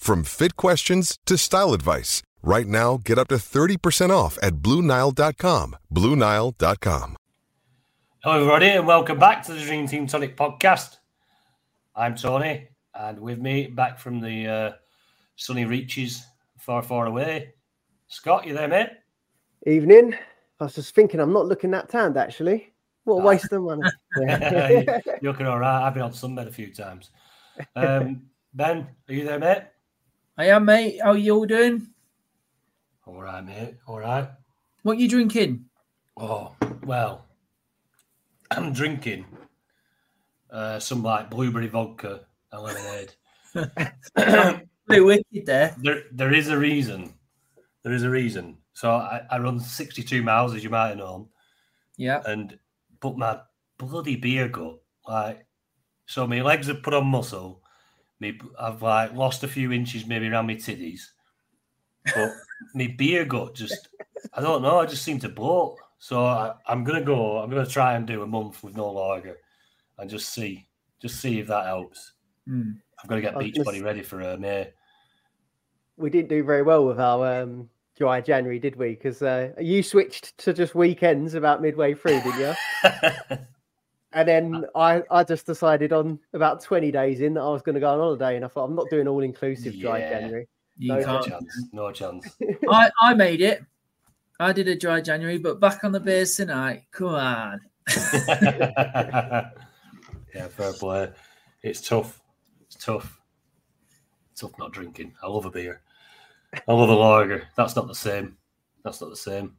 from fit questions to style advice. Right now, get up to 30% off at BlueNile.com. BlueNile.com. Hello, everybody, and welcome back to the Dream Team Tonic podcast. I'm Tony, and with me, back from the uh, sunny reaches far, far away, Scott. You there, mate? Evening. I was just thinking, I'm not looking that tanned actually. What a Ah. waste of money. You're looking all right. I've been on sunbed a few times. Um, ben, are you there, mate? I am, mate. How you all doing? All right, mate. All right. What you drinking? Oh, well, I'm drinking uh, some like blueberry vodka and lemonade. Pretty wicked there. there, there is a reason. There is a reason. So I, I run 62 miles, as you might have known, Yeah. and but my bloody beer gut, like, so my legs have put on muscle. Me, I've like lost a few inches maybe around my titties, but my beer gut just, I don't know, I just seem to bloat. So I, I'm gonna go. I'm gonna try and do a month with no lager, and just see, just see if that helps. Hmm. I've got to get was Beach Body ready for uh, May. we didn't do very well with our um, dry January, did we? Because uh, you switched to just weekends about midway through, didn't you? And then I, I just decided on about 20 days in that I was going to go on holiday, and I thought I'm not doing all inclusive dry Yeah. January. You No no can't. chance. No chance. I, I made it. I did a dry January, but back on the beers tonight. Come on. yeah, fair play. It's tough. It's tough. It's tough not drinking. I love a beer. I love a lager. That's not the same. That's not the same.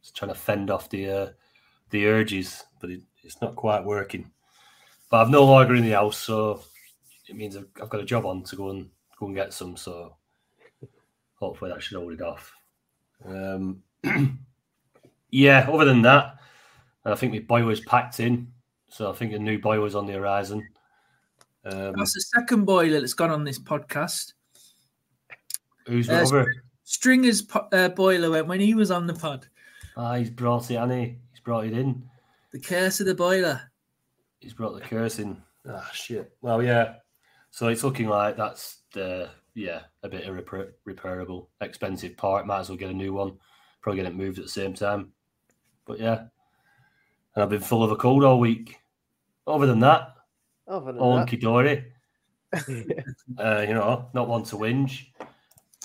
It's trying to fend off the uh, the urges, but it, it's not quite working. But I've no lager in the house, so it means I've, I've got a job on to go and go and get some. So hopefully that should hold it off. Um, yeah. Other than that, I think my boiler's packed in, so I think a new boiler's on the horizon. Um, That's the second boiler that's gone on this podcast. who's uh, over? Stringer's po- uh, boiler went when he was on the pod. Ah, he's brought it, Annie. He's brought it in. The curse of the boiler. He's brought the curse in. Ah, shit. Well, yeah. So it's looking like that's the yeah a bit irrepair- repairable, expensive part. Might as well get a new one. Probably get it moved at the same time. But yeah, and I've been full of a cold all week. Other than that, Other than all that, hunky uh, you know, not one to whinge.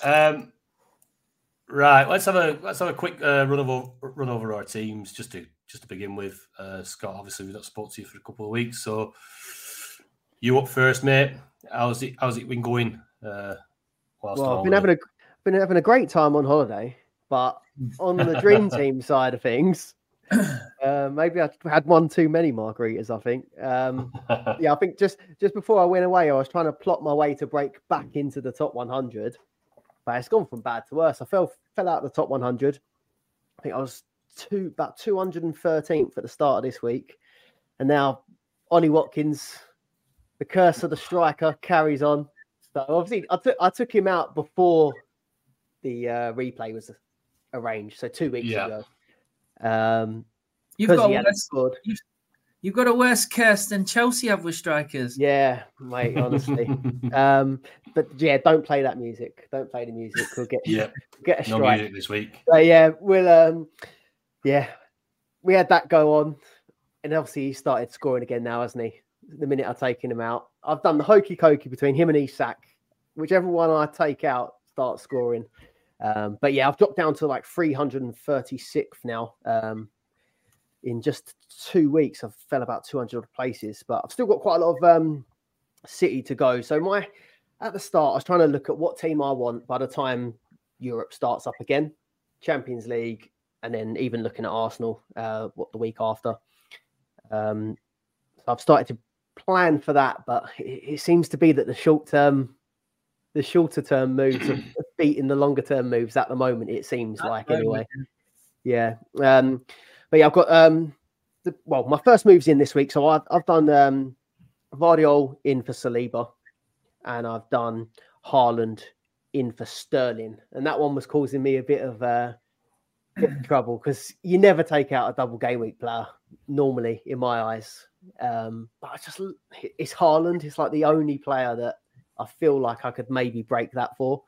Um, right, let's have a let's have a quick uh, run over run over our teams just to just to begin with. Uh, Scott, obviously we've not spoke to you for a couple of weeks, so you up first, mate. How's it how's it been going? Uh, well, I've been having a been having a great time on holiday, but on the dream team side of things, uh, maybe I had one too many margaritas. I think. Um, yeah, I think just just before I went away, I was trying to plot my way to break back into the top 100, but it's gone from bad to worse. I fell fell out of the top 100. I think I was two about 213th at the start of this week, and now Ollie Watkins, the curse of the striker, carries on. So obviously, I took I took him out before the uh, replay was arranged, so two weeks Yeah. ago. Um, You've because got he a hadn't West, scored. You've got a worse curse than Chelsea have with strikers. Yeah, mate, honestly. um, but yeah, don't play that music. Don't play the music. We'll get yeah, get a no strike. music this week. But yeah, we'll um, yeah, we had that go on, and obviously he started scoring again now, hasn't he? The minute I've taken him out, I've done the hokey cokey between him and Isak. Whichever one I take out starts scoring. Um, but yeah, I've dropped down to like 336th now. Um, in just two weeks, I've fell about 200 places, but I've still got quite a lot of um, City to go. So my at the start, I was trying to look at what team I want by the time Europe starts up again, Champions League, and then even looking at Arsenal, uh, what the week after. Um, so I've started to plan for that, but it, it seems to be that the short term, the shorter term moves are beating the longer term moves at the moment. It seems like moment, anyway. Yeah. Um, but yeah, I've got um, the, well, my first move's in this week, so I've, I've done um, Gvardiol in for Saliba, and I've done Haaland in for Sterling, and that one was causing me a bit of uh, trouble because you never take out a double game week player normally in my eyes. Um, but I just it's Haaland. It's like the only player that I feel like I could maybe break that for.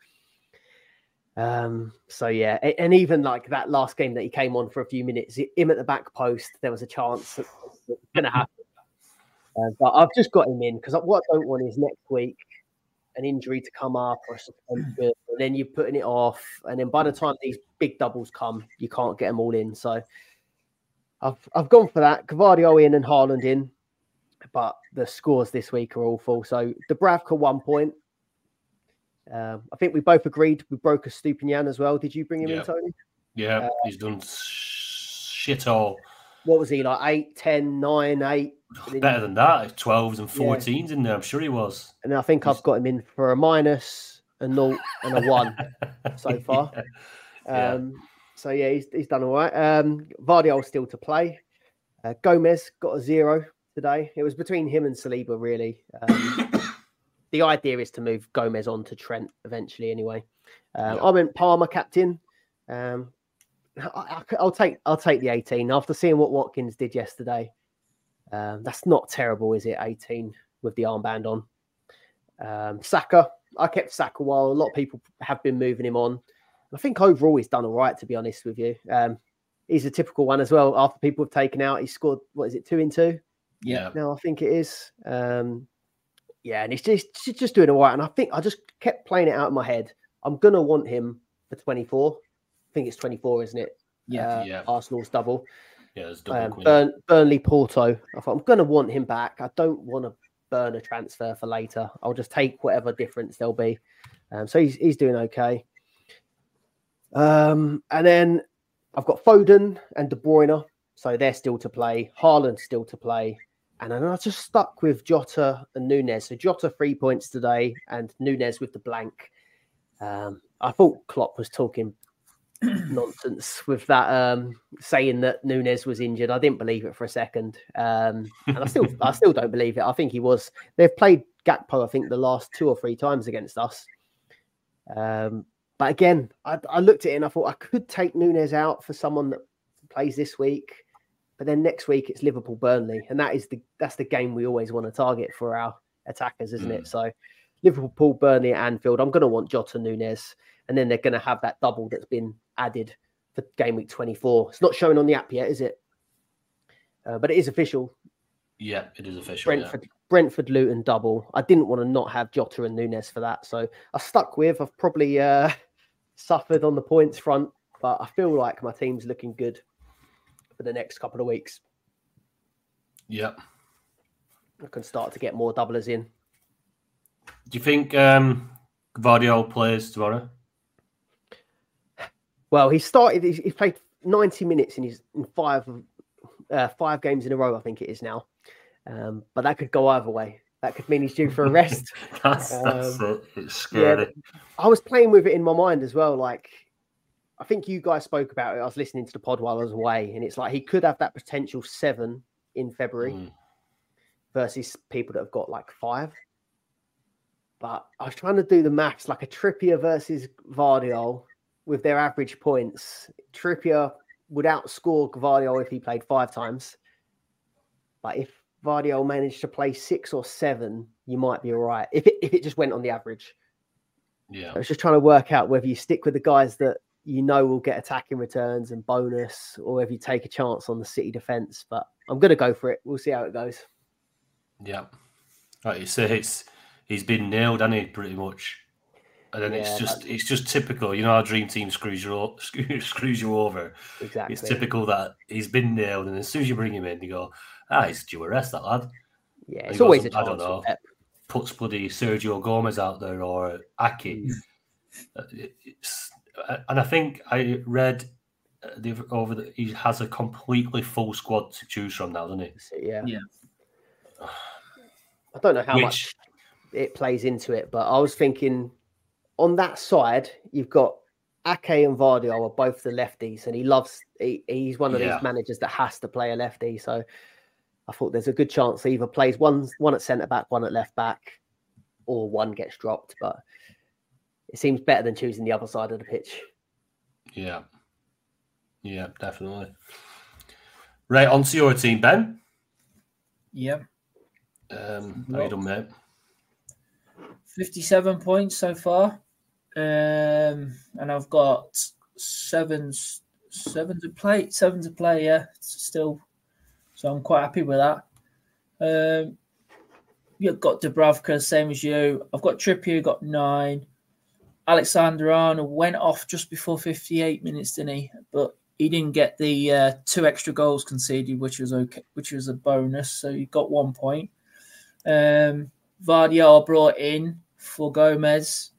Um, so yeah, and even like that last game that he came on for a few minutes, him at the back post, there was a chance that was going to happen. Uh, but I've just got him in because what I don't want is next week an injury to come up or and then you're putting it off, and then by the time these big doubles come, you can't get them all in. So I've I've gone for that. Gvardiol in and Haaland in, but the scores this week are awful. So Dubravka one point. Um, I think we both agreed we broke Estupiñán as well. Did you bring him in, Tony? Yeah, he's done sh- shit all. What was he like? Eight, ten, nine, eight, Better than that. 12s and 14s in there. I'm sure he was. and I think I've got him in for a minus, a naught, and a one. so far. Yeah. Um, So yeah, he's, he's done all right. Um, Gvardiol still to play. Uh, Gomez got a zero today. It was between him and Saliba really. Um, the idea is to move Gomez on to Trent eventually. Anyway, um, I went Palmer captain. Um, I, will take I'll take the 18 after seeing what Watkins did yesterday. Um, that's not terrible, is it? 18 with the armband on. Um, Saka, I kept Saka while a lot of people have been moving him on. I think overall he's done all right, to be honest with you. Um, he's a typical one as well. After people have taken out, he scored what is it, two in two? Yeah. No, I think it is. Um, yeah, and he's just he's just doing all right. And I think I just kept playing it out in my head. I'm gonna want him for 24. I think it's 24, isn't it? Yeah. Uh, Yeah. Arsenal's double. Yeah, there's double Um. Burn, Burnley Porto. I thought I'm going to want him back. I don't want to burn a transfer for later. I'll just take whatever difference there'll be. Um, so he's he's doing okay. Um, and then I've got Foden and De Bruyne, so they're still to play. Haaland still to play. And then I just stuck with Jota and Nunez. So Jota three points today, and Nunez with the blank. Um, I thought Klopp was talking nonsense with that, um, saying that Nunez was injured. I didn't believe it for a second, um, and I still, I still don't believe it. I think he was. They've played Gakpo, I think, the last two or three times against us. Um, but again, I, I looked at it and I thought I could take Nunez out for someone that plays this week, but then next week it's Liverpool Burnley, and that is the that's the game we always want to target for our attackers, isn't it? So Liverpool Burnley at Anfield. I'm going to want Jota Nunez, and then they're going to have that double that's been added for game week 24. It's not showing on the app yet, is it? Uh, but it is official. Yeah, it is official. yeah. Brentford, Brentford, Luton double. I didn't want to not have Jota and Nunez for that, so I stuck with. I've probably uh, suffered on the points front, but I feel like my team's looking good for the next couple of weeks. Yeah. I can start to get more doublers in. Do you think um, Guardiola plays tomorrow? Well, he started. He's, he's played 90 minutes in his in five uh, five games in a row. I think it is now, um, but that could go either way. That could mean he's due for a rest. that's that's Um, it. It's scary. I was playing with it in my mind as well. Like, I think you guys spoke about it. I was listening to the pod while I was away, and it's like he could have that potential seven in February Mm. versus people that have got like five. But I was trying to do the maths, like a Trippier versus Gvardiol with their average points. Trippier would outscore Gvardiol if he played five times. But if Gvardiol managed to play six or seven, you might be all right. If it if it just went on the average. Yeah. I was just trying to work out whether you stick with the guys that you know will get attacking returns and bonus, or if you take a chance on the City defense. But I'm going to go for it. We'll see how it goes. Yeah. Like you say, it's he's been nailed, and he pretty much. And then Yeah, it's just that- it's just typical, you know how Dream Team screws you screws you over. Exactly. It's typical that he's been nailed, and as soon as you bring him in, you go, ah, he's due a rest, that lad. Yeah, it's always a goes, I don't know. Puts bloody Sergio Gomez out there or Ake. Mm. Uh, It's, and I think I read uh, the, over that he has a completely full squad to choose from now, doesn't he? Yeah. Yeah. I don't know how Which- much it plays into it, but I was thinking on that side, you've got Ake and Gvardiol are both the lefties, and he loves. He, he's one of Yeah. these managers that has to play a lefty. So I thought there's a good chance he either plays one one at centre back, one at left back, or one gets dropped. But it seems better than choosing the other side of the pitch. Yeah. Yeah, definitely. Right, on to your team, Ben. Yeah. Um, how you done, mate? 57 points so far. Um, and I've got seven, seven to play, seven to play. Yeah, still. So I'm quite happy with that. Um, you've got Dubravka, same as you. I've got Trippier, got nine. Alexander Arnold went off just before 58 minutes, didn't he? But he didn't get the uh, two extra goals conceded, which was okay, which was a bonus. So he got one point. Um, Gvardiol brought in for Gomez.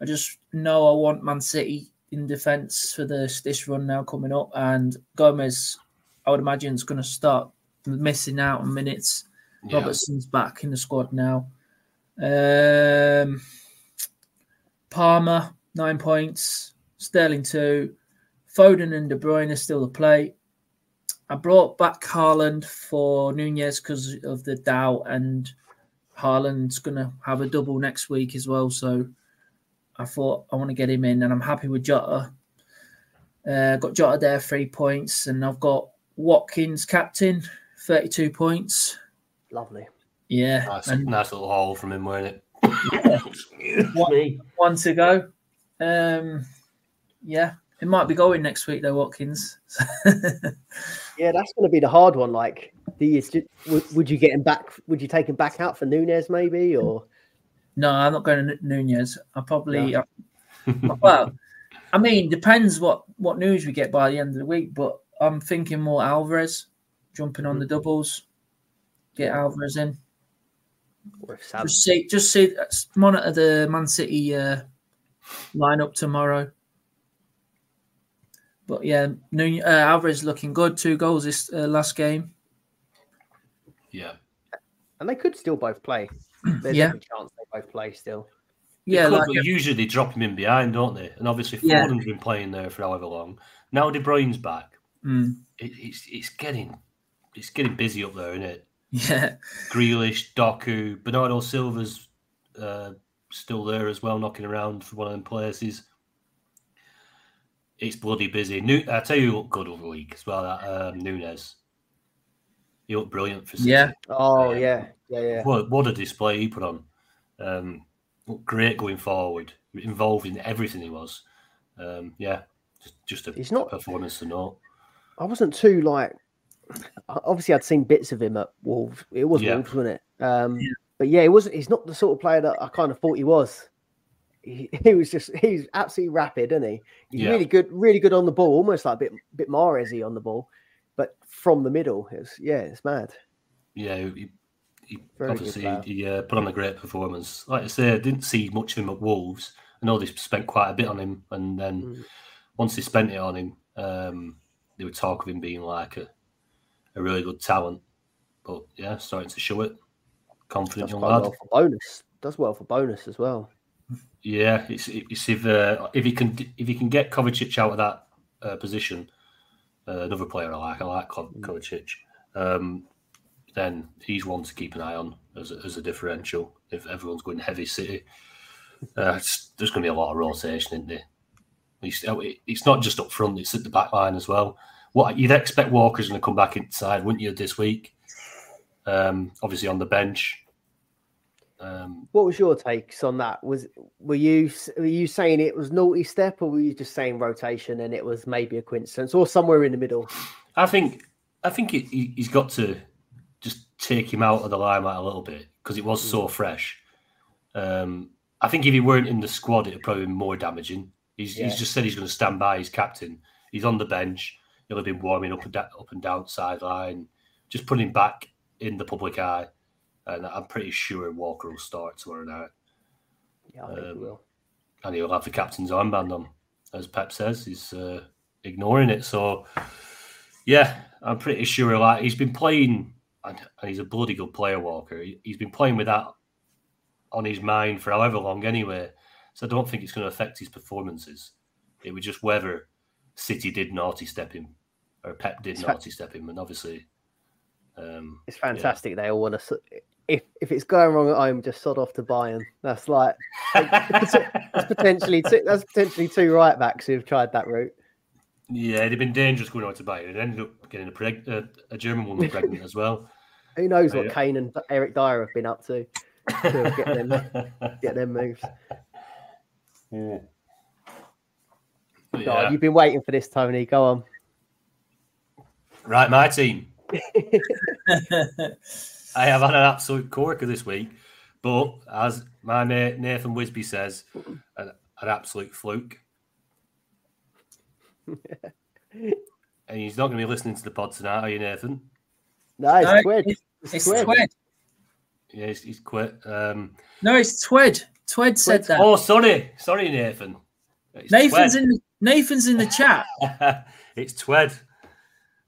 I just know I want Man City in defence for this this run now coming up, and Gomez, I would imagine, is going to start missing out on minutes. Yeah. Robertson's back in the squad now. Um, Palmer nine points, Sterling two, Foden and De Bruyne are still to play. I brought back Haaland for Nunez because of the doubt, and Haaland's going to have a double next week as well. So I thought I want to get him in, and I'm happy with Jota. Uh, got Jota there, three points, and I've got Watkins captain, 32 points. Lovely. Yeah, Nice, and nice little haul from him, weren't it? Excuse What- me. one to go. Um, yeah, it might be going next week though, Watkins. Yeah, that's going to be the hard one. Like, do you, would, would you get him back? Would you take him back out for Nunez maybe, or no, I'm not going to Nunez. I probably uh, well, I mean, depends what what news we get by the end of the week. But I'm thinking more Alvarez jumping on the doubles. Get Alvarez in. Or Sam? Just see, just see, monitor the Man City uh, lineup tomorrow. But yeah, Nun- uh, Alvarez looking good. Two goals this uh, last game. Yeah. And they could still both play. There's Yeah. every chance they both play still. Yeah, Yeah, like but usually they drop him in behind, don't they? And obviously Yeah. Foden's been playing there for however long. Now De Bruyne's back. mm, It, it's it's getting it's getting busy up there, isn't it? Yeah, Grealish, Doku, Bernardo Silva's uh, still there as well, knocking around for one of them places. It's bloody busy. Nu- I tell you, who looked good over the week as well. That um, Nunes, he looked brilliant for City. Yeah. Oh Um, yeah, yeah, yeah. What what a display he put on. Um, looked great going forward, involved in everything he was. Um, yeah, just, just a He's not- performance to note. I wasn't too like. Obviously, I'd seen bits of him at Wolves. It was Yeah. Wolves, wasn't it? Um, Yeah. But yeah, it wasn't. He's not the sort of player that I kind of thought he was. He, he was just he's absolutely rapid, isn't he? He's Yeah. really good, really good on the ball, almost like a bit bit Mahrez on the ball, but from the middle, it's yeah, it's mad. Yeah, he, he obviously he uh, put on a great performance. Like I say, I didn't see much of him at Wolves. I know they spent quite a bit on him, and then Mm. once they spent it on him, um, they would talk of him being like a, a really good talent. But yeah, starting to show it. Confident Does young lad. well for bonus. Does well for bonus as well. Yeah, it's, it's if uh, if he can if he can get Kovacic out of that uh, position, uh, another player I like, I like Ko- Kovacic. Um, then he's one to keep an eye on as a, as a differential. If everyone's going heavy City, uh, it's, there's going to be a lot of rotation, isn't there? It's, it's not just up front; it's at the back line as well. What you'd expect Walker's going to come back inside, wouldn't you, this week? Um, obviously on the bench. Um, What was your takes on that? Was were you were you saying it was naughty step, or were you just saying rotation and it was maybe a coincidence, or somewhere in the middle? I think I think he, he- he's got to just take him out of the limelight a little bit because it was so fresh. Um, I think if he weren't in the squad, it'd probably be more damaging. He's, Yeah. he's just said he's going to stand by his captain. He's on the bench. He'll have been warming up and da- up and down sideline, just putting him back in the public eye. And I'm pretty sure Walker will start tomorrow night, Yeah, I think Um, he will. and he'll have the captain's armband on, as Pep says. He's uh, ignoring it. So, yeah, I'm pretty sure. Like he's been playing, and, and he's a bloody good player, Walker. He, he's been playing with that on his mind for however long, anyway. So I don't think it's going to affect his performances. It was just whether City did naughty step him or Pep did It's fa- naughty step him, and obviously, um, It's fantastic. They all want to. If if it's going wrong at home, just sod off to Bayern. That's like that's potentially two, that's potentially two right backs who've tried that route. yeah, it'd have been dangerous going out to Bayern. It ended up getting a, preg- uh, a German woman pregnant as well. Who knows what Yeah. Kane and Eric Dier have been up to to get them get them moves. Yeah. God, Yeah. you've been waiting for this, Tony. Go on. Right, my team. I have had an absolute corker this week, but as my mate Nathan Wisby says, an, an absolute fluke. and he's not going to be listening to the pod tonight, are you, Nathan? No, it's No, Twed. it's- It's It's Twed. Twed. Yeah, he's, he's quit. Um, No, it's Twed. Twed said that. oh, sorry, sorry, Nathan. It's Nathan's Twed. in the, Nathan's in the chat. it's Twed.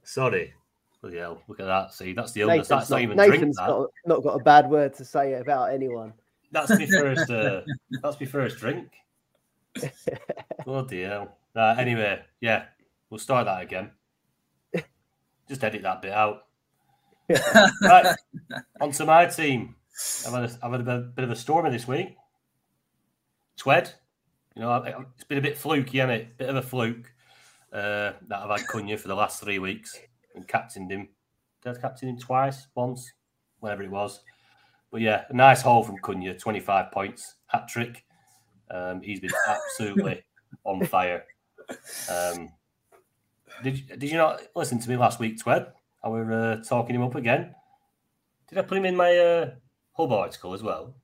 Sorry. Bloody hell, look at that. See, that's the illness. Nathan's That's not, not, even drink. Nathan's That. not, not got a bad word to say about anyone. That's my first. Uh, that's my first drink. Bloody hell. Uh, anyway, yeah, we'll start that again. Just edit that bit out. right, on to my team. I've had, a, I've had a bit- bit of a stormer this week. Twed, you know, it's been a bit fluky, hasn't it? Bit of a fluke uh, that I've had Cunha for the last three weeks and captained him. Did I captain him twice, once, whatever it was. But yeah, a nice haul from Cunha, 25 points, hat trick. Um, he's been absolutely on fire. Um, did, you- did you not listen to me last week, Twed? I were uh, talking him up again. Did I put him in my uh, hub article as well?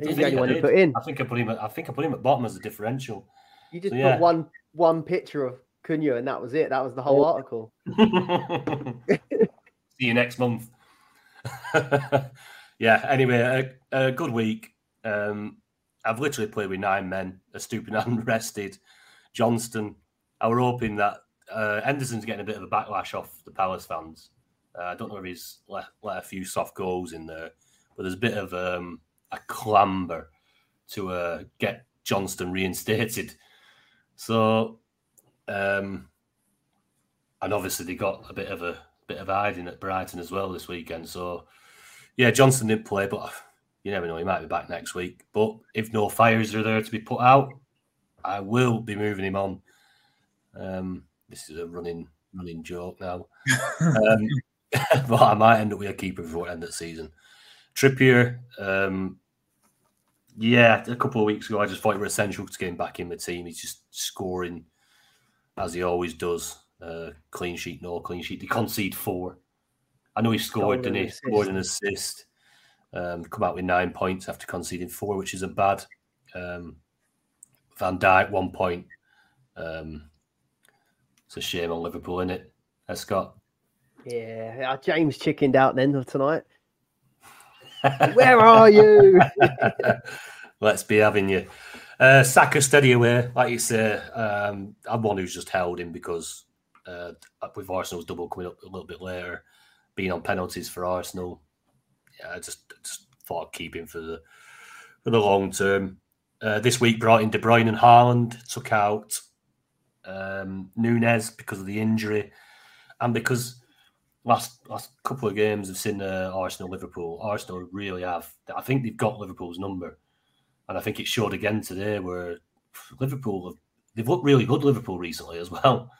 I He's think the only I one you did. put in. I think I put him. At, I think I put him at bottom as a differential. You just So, yeah. put one one picture of Cunha, and that was it. That was the whole article. See you next month. yeah. Anyway, a, a good week. Um, I've literally played with nine men. A stupid unrested Johnstone. I were hoping that uh, Henderson's getting a bit of a backlash off the Palace fans. Uh, I don't know if he's let, let a few soft goals in there, but there's a bit of um, a clamber to uh, get Johnstone reinstated. So, um, and obviously they got a bit of a bit of hiding at Brighton as well this weekend. So, yeah, Johnstone didn't play, but you never know; he might be back next week. But if no fires are there to be put out, I will be moving him on. Um, this is a running running joke now, um, but I might end up with a keeper before end of the season. Trippier, um, yeah, a couple of weeks ago, I just thought it was essential to get him back in the team. He's just scoring as he always does. Uh, clean sheet, no clean sheet. He concede four. I know he scored, didn't and he? assist. Scored an assist. Um, come out with nine points after conceding four, which isn't bad. Um, Van Dijk, one point. Um, it's a shame on Liverpool, isn't it? Scott. Yeah, James chickened out then of tonight. Where are you? Let's be having you. Uh, Saka steady away, like you say. Um, I'm one who's just held him because uh, with Arsenal's double coming up a little bit later, being on penalties for Arsenal, yeah, I just, just thought I'd keep him for the for the long term. Uh, this week brought in De Bruyne and Haaland, took out um, Nunez because of the injury, and because last last couple of games I've seen uh, Arsenal Liverpool. Arsenal really have. I think they've got Liverpool's number, and I think it showed again today where Liverpool have, they've looked really good. Liverpool recently as well,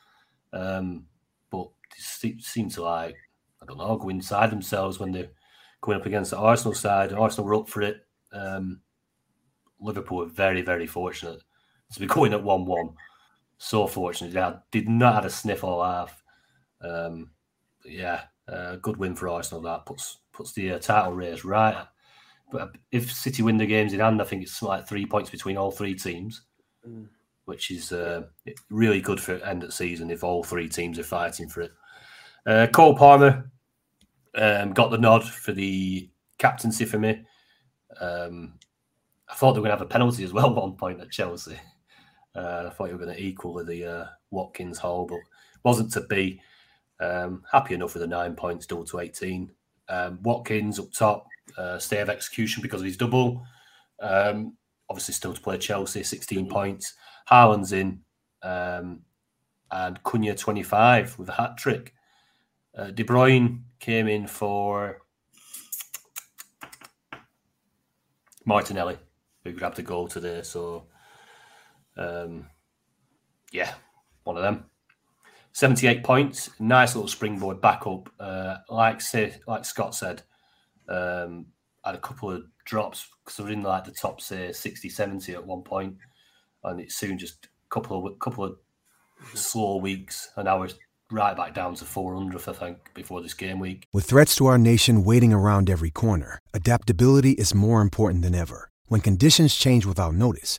um, but they se- seem to like I don't know, go inside themselves when they're going up against the Arsenal side. Arsenal were up for it. Um, Liverpool were very, very fortunate to be going at 1 1. So fortunate. They did not have a sniff all half. Um, yeah, uh, good win for Arsenal. That puts puts the uh, title race right. But if City win the games in hand, I think it's like three points between all three teams, mm. which is uh, really good for end of season if all three teams are fighting for it. Uh, Cole Palmer um, got the nod for the captaincy for me. Um, I thought they were going to have a penalty as well at one point at Chelsea. Uh, I thought you were going to equal the uh, Watkins hole, but wasn't to be. Um, happy enough with the nine points, double to 18. Um, Watkins up top, uh, stay of execution because of his double. Um, obviously, still to play Chelsea, 16 points. Haaland's in, um, and Cunha 25 with a hat trick. Uh, De Bruyne came in for Martinelli, who grabbed a goal today. So, um, yeah, one of them. 78 points, nice little springboard back up. Uh, like like Scott said, um, had a couple of drops because we're in like the top say 60, 70 at one point, and it's soon just a couple of couple of slow weeks, and now we're right back down to 400th, I think, before this game week. With threats to our nation waiting around every corner, adaptability is more important than ever. When conditions change without notice,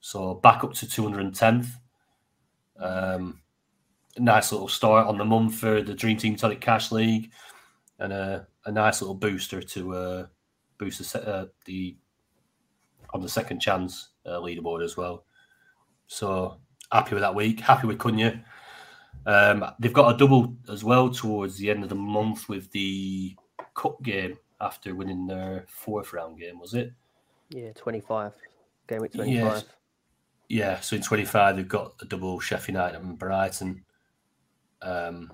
So back up to 210th. Um, nice little start on the month for the Dream Team Tonic Cash League, and a, a nice little booster to uh, boost the, uh, the on the second chance uh, leaderboard as well. So happy with that week. Happy with Cunha. Um, they've got a double as well towards the end of the month with the cup game after winning their fourth round game. Was it? Yeah, twenty five. Game week twenty five. Yeah yeah, so in 25 they've got a double Sheffield United and Brighton. Um,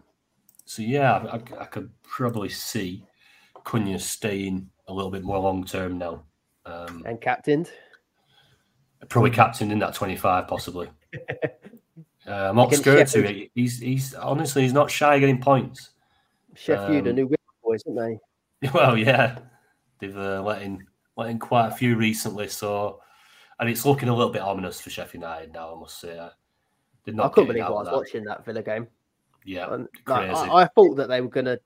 so yeah, I, I, could probably see Cunha staying a little bit more long term now. Um, and captained. Probably captained in that 25, possibly. um, Oscar too. He's he's honestly he's not shy getting points. Sheffield, um, a new boys, aren't they? Well, yeah, they've uh, let in let in quite a few recently. So and it's looking a little bit ominous for Sheffield United now. I must say, I did not. I couldn't believe I was that. watching that Villa game. Yeah, and, like, I, I, thought that they were going to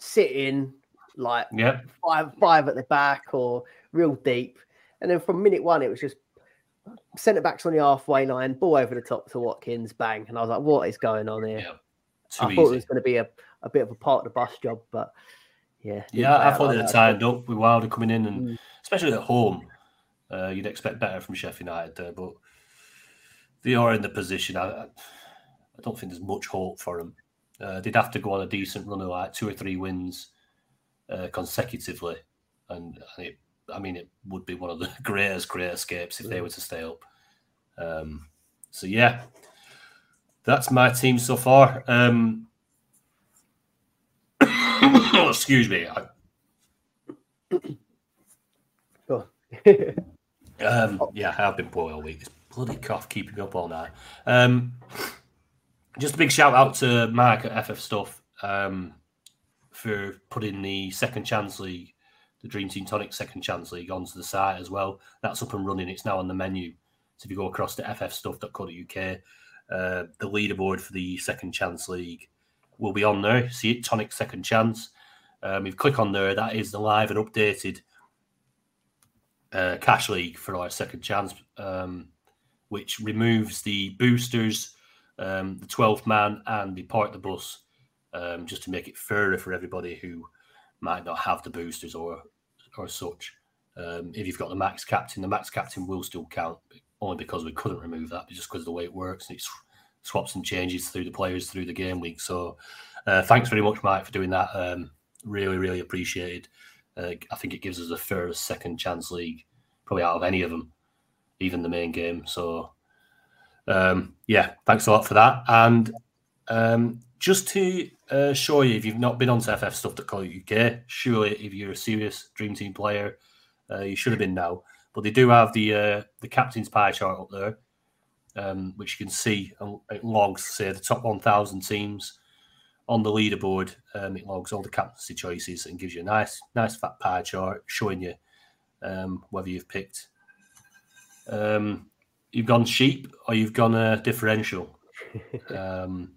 sit in like yeah. five five at the back or real deep, and then from minute one it was just centre backs on the halfway line, ball over the top to Watkins, bang, and I was like, what is going on here? Yeah. I easy. thought it was going to be a, a bit of a part of the bus job, but yeah, yeah, I thought they were tied up with Wilder coming in, and mm. especially at home. Uh, you'd expect better from Sheffield United there, but they are in the position. I, I don't think there's much hope for them. Uh, they'd have to go on a decent run of like two or three wins uh, consecutively, and, and it, I mean, it would be one of the greatest, great escapes if they were to stay up. Um, so yeah, that's my team so far. Um, excuse me. I... Um, oh. yeah, I've been poor all week. This bloody cough keeping up all night. Um, just a big shout out to Mark at FF Stuff um, for putting the Second Chance League, the Dream Team Tonic Second Chance League, onto the site as well. That's up and running. It's now on the menu. So if you go across to ffstuff.co.uk, uh, the leaderboard for the Second Chance League will be on there. See it, Tonic Second Chance. Um, if you click on there, that is the live and updated uh, cash league for our second chance, um, which removes the boosters, um, the 12th man, and the part the bus, um, just to make it fairer for everybody who might not have the boosters or or such. Um, if you've got the max captain, the max captain will still count, only because we couldn't remove that, just because of the way it works. It swaps and changes through the players through the game week. So, uh, thanks very much, Mike, for doing that. Um, really, really appreciated. Uh, I think it gives us a fairest second chance league, probably out of any of them, even the main game. So, um, yeah, thanks a lot for that. And um, just to uh, show you, if you've not been on to ffstuff.co.uk, surely if you're a serious Dream Team player, uh, you should have been now. But they do have the uh, the captain's pie chart up there, um, which you can see. It logs, say, the top 1,000 teams on the leaderboard. Um, it logs all the captaincy choices and gives you a nice, nice fat pie chart showing you um, whether you've picked, um, you've gone sheep or you've gone a uh, differential. Um,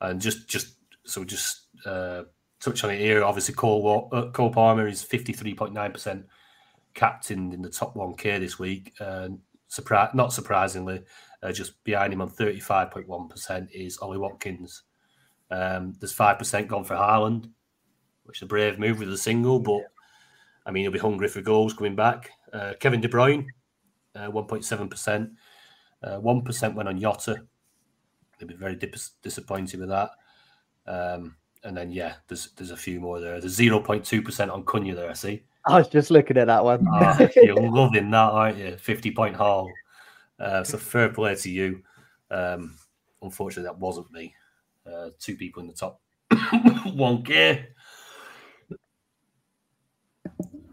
and just, just so just uh, touch on it here. Obviously, Cole, uh, Cole Palmer is 53.9% captain in the top 1K this week. Uh, not surprisingly, uh, just behind him on 35.1% is Ollie Watkins. Um, there's 5% gone for Haaland, which is a brave move with a single, but I mean, he'll be hungry for goals coming back. Uh, Kevin De Bruyne, 1.7%. Uh, 1% uh, went on Jota. They'll be very dis- disappointed with that. Um, and then, yeah, there's there's a few more there. There's 0.2% on Cunha there, I see. I was just looking at that one. oh, you're loving that, aren't you? 50 point haul. Uh, so fair play to you. Um, unfortunately, that wasn't me. Uh, two people in the top one gear.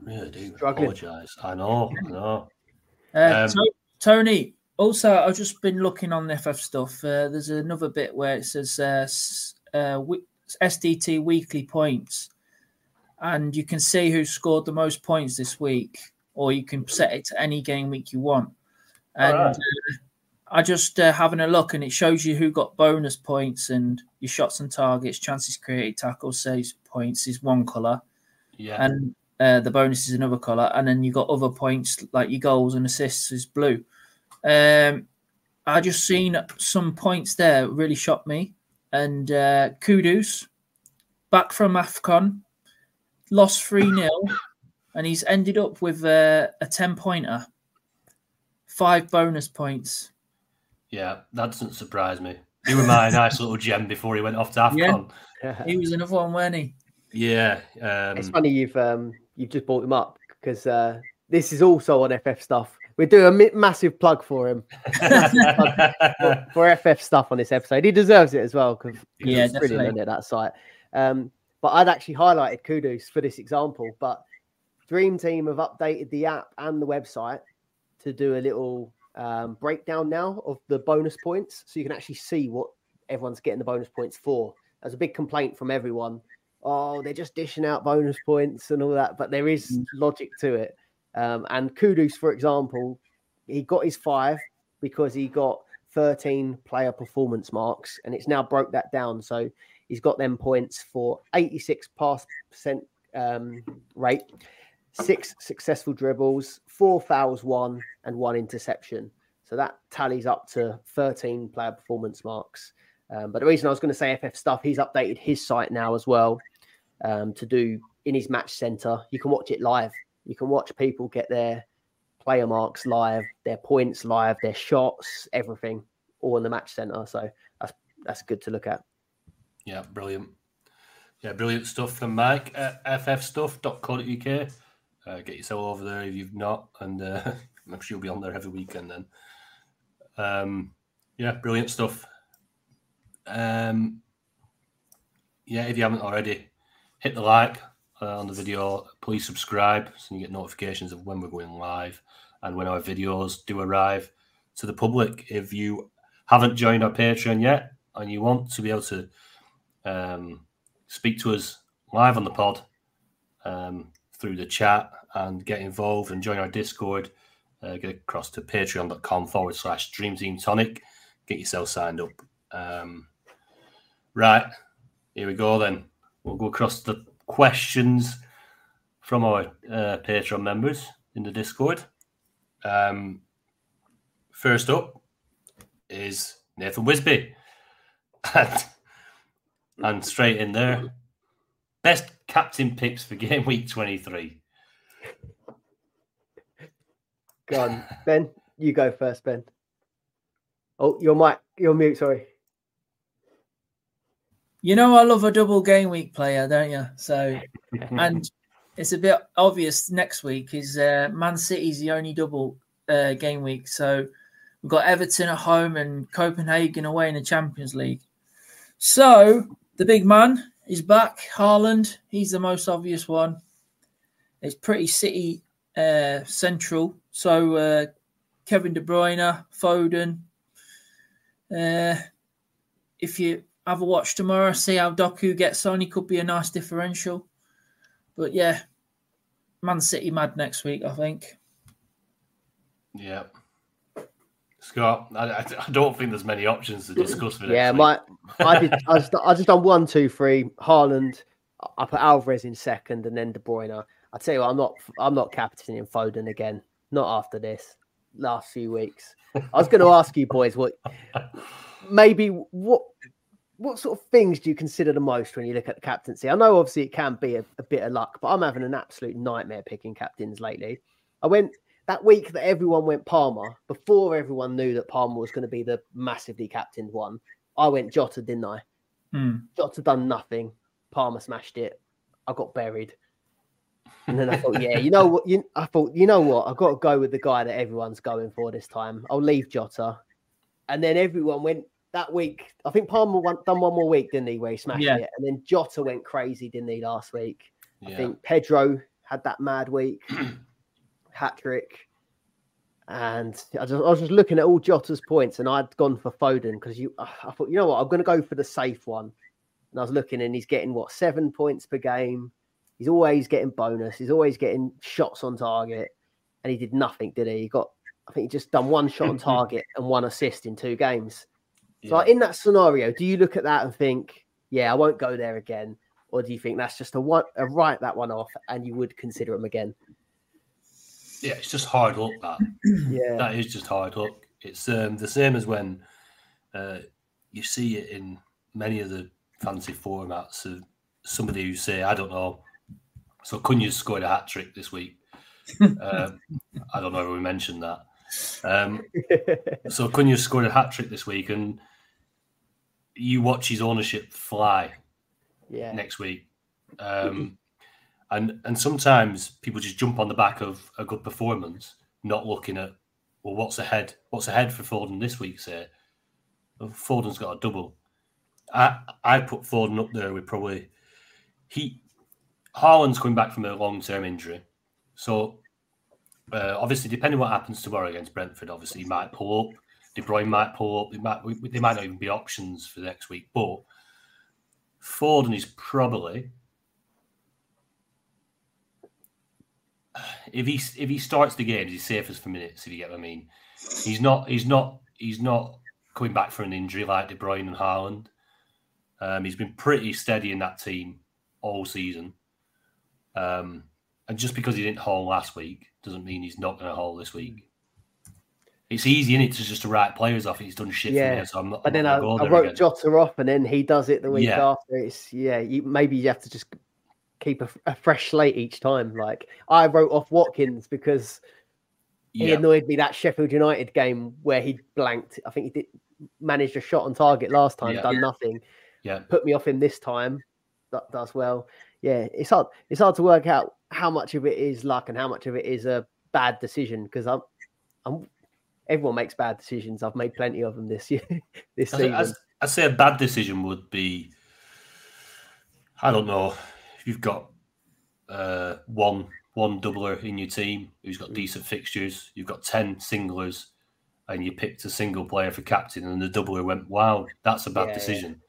Really do apologise. I know, I know. Uh, um, Tony, also, I've just been looking on the FF stuff. Uh, there's another bit where it says uh, uh, SDT weekly points and you can see who scored the most points this week, or you can set it to any game week you want. And right. I just uh, having a look, and it shows you who got bonus points and your shots and targets, chances created, tackles, saves points is one color, yeah, and uh, the bonus is another color, and then you got other points like your goals and assists is blue. Um, I just seen some points there really shocked me, and uh, Kudus. Back from Afcon. Lost 3 0, and he's ended up with a, a 10 pointer, five bonus points. Yeah, that doesn't surprise me. He was my nice little gem before he went off to AFCON. Yeah. he was another one, wasn't he? Yeah. Um... It's funny you've um, you've just brought him up because uh, this is also on FF stuff. We do a massive plug for him for, for, FF stuff on this episode. He deserves it as well because yeah, he's brilliant at that site. Um, but I'd actually highlighted Kudus for this example. But Dream Team have updated the app and the website to do a little um, breakdown now of the bonus points, so you can actually see what everyone's getting the bonus points for. There's a big complaint from everyone. Oh, they're just dishing out bonus points and all that, but there is mm. logic to it. Um, and Kudus, for example, he got his five because he got 13 player performance marks, and it's now broke that down. So He's got them points for 86 pass percent um, rate, six successful dribbles, four fouls, one, and one interception. So that tallies up to 13 player performance marks. Um, but the reason I was going to say FF stuff, he's updated his site now as well um, to do in his match center. You can watch it live. You can watch people get their player marks live, their points live, their shots, everything, all in the match center. So that's that's good to look at. Yeah, brilliant. Yeah, brilliant stuff from Mike at ffstuff.co.uk. Uh, get yourself over there if you've not, and uh, I'm sure you'll be on there every weekend then. Um, yeah, brilliant stuff. Um, yeah, if you haven't already, hit the like uh, on the video. Please subscribe so you get notifications of when we're going live and when our videos do arrive to the public. If you haven't joined our Patreon yet and you want to be able to um, speak to us live on the pod um, through the chat and get involved and join our Discord. Uh, get across to patreon.com forward slash Dream Team Tonic. Get yourself signed up. Um, right, here we go then. We'll go across the questions from our uh, Patreon members. in the Discord. Um, first up is Nathan Wisby. And, and straight in there, best captain picks for game week 23. Go on, Ben. You go first, Ben. Oh, your mic, your mute. Sorry. You know I love a double game week player, don't you? So, and it's a bit obvious next week is uh, Man City's the only double uh, game week. So we've got Everton at home and Copenhagen away in the Champions League. So the big man is back, Haaland. He's the most obvious one. It's pretty City uh, central. So uh, Kevin De Bruyne, Foden. Uh, if you have a watch tomorrow, see how Doku gets on. He could be a nice differential. But yeah, Man City mad next week, I think. Yeah. Scott, I, I don't think there's many options to discuss for Yeah, my I did. I just, I just done one, two, three. Haaland. I put Alvarez in second, and then De Bruyne. I tell you what, I'm not. I'm not captaining Foden again. Not after this last few weeks. I was going to ask you boys what maybe what what sort of things do you consider the most when you look at the captaincy? I know obviously it can be a, a bit of luck, but I'm having an absolute nightmare picking captains lately. I went that week that everyone went Palmer before everyone knew that Palmer was going to be the massively captained one. I went Jota, didn't I? Hmm. Jota done nothing. Palmer smashed it. I got buried. And then I thought, yeah, you know what? You, I thought, you know what? I've got to go with the guy that everyone's going for this time. I'll leave Jota. And then everyone went that week. I think Palmer won, done one more week, didn't he? Where he smashed Yeah. it. And then Jota went crazy, didn't he, last week? I think Pedro had that mad week, hat trick. And I, just, I was just looking at all Jota's points, and I'd gone for Foden because you. I thought, you know what, I'm going to go for the safe one. And I was looking, and he's getting what seven points per game. He's always getting bonus. He's always getting shots on target, and he did nothing, did he? He got, I think, he just done one shot on target and one assist in two games. So, Yeah. in that scenario, do you look at that and think, yeah, I won't go there again? Or do you think that's just a, one, a write that one off and you would consider him again? Yeah, it's just hard luck. That Yeah. that is just hard luck. It's um, the same as when uh, you see it in many of the fancy formats of somebody who say, I don't know. So Cunha's scored a hat trick this week. um, I don't know if we mentioned that. Um, so Cunha scored a hat trick this week, and you watch his ownership fly yeah. next week. Um, and and sometimes people just jump on the back of a good performance, not looking at well, what's ahead? What's ahead for Foden this week? Say, well, Foden's got a double. I I put Foden up there with probably he Haaland's coming back from a long term injury, so uh, obviously depending what happens tomorrow against Brentford, obviously he might pull up. De Bruyne might pull up. They might they might not even be options for next week, but Foden is probably if he if he starts the games, he's safest for minutes. If you get what I mean, he's not he's not he's not coming back for an injury like De Bruyne and Haaland. Um, he's been pretty steady in that team all season. Um, and just because he didn't haul last week doesn't mean he's not going to haul this week. It's easy, is it, to just to write players off. He's done shit for Yeah, me, so I'm not. I'm then I, I wrote again. Jota off, and then he does it the week Yeah. after. It's yeah, you, maybe you have to just keep a, a fresh slate each time. Like I wrote off Watkins because he Yeah, annoyed me that Sheffield United game where he blanked. I think he did managed a shot on target last time, Yeah. done nothing. yeah. Put me off him this time. That does well. Yeah, it's hard. It's hard to work out how much of it is luck and how much of it is a bad decision because I'm, I'm. Everyone makes bad decisions. I've made plenty of them this year, this I, season. I, I'd say a bad decision would be, I don't know, you've got uh, one one doubler in your team who's got decent fixtures, you've got ten singlers, and you picked a single player for captain, and the doubler went wow, that's a bad Yeah, yeah. decision.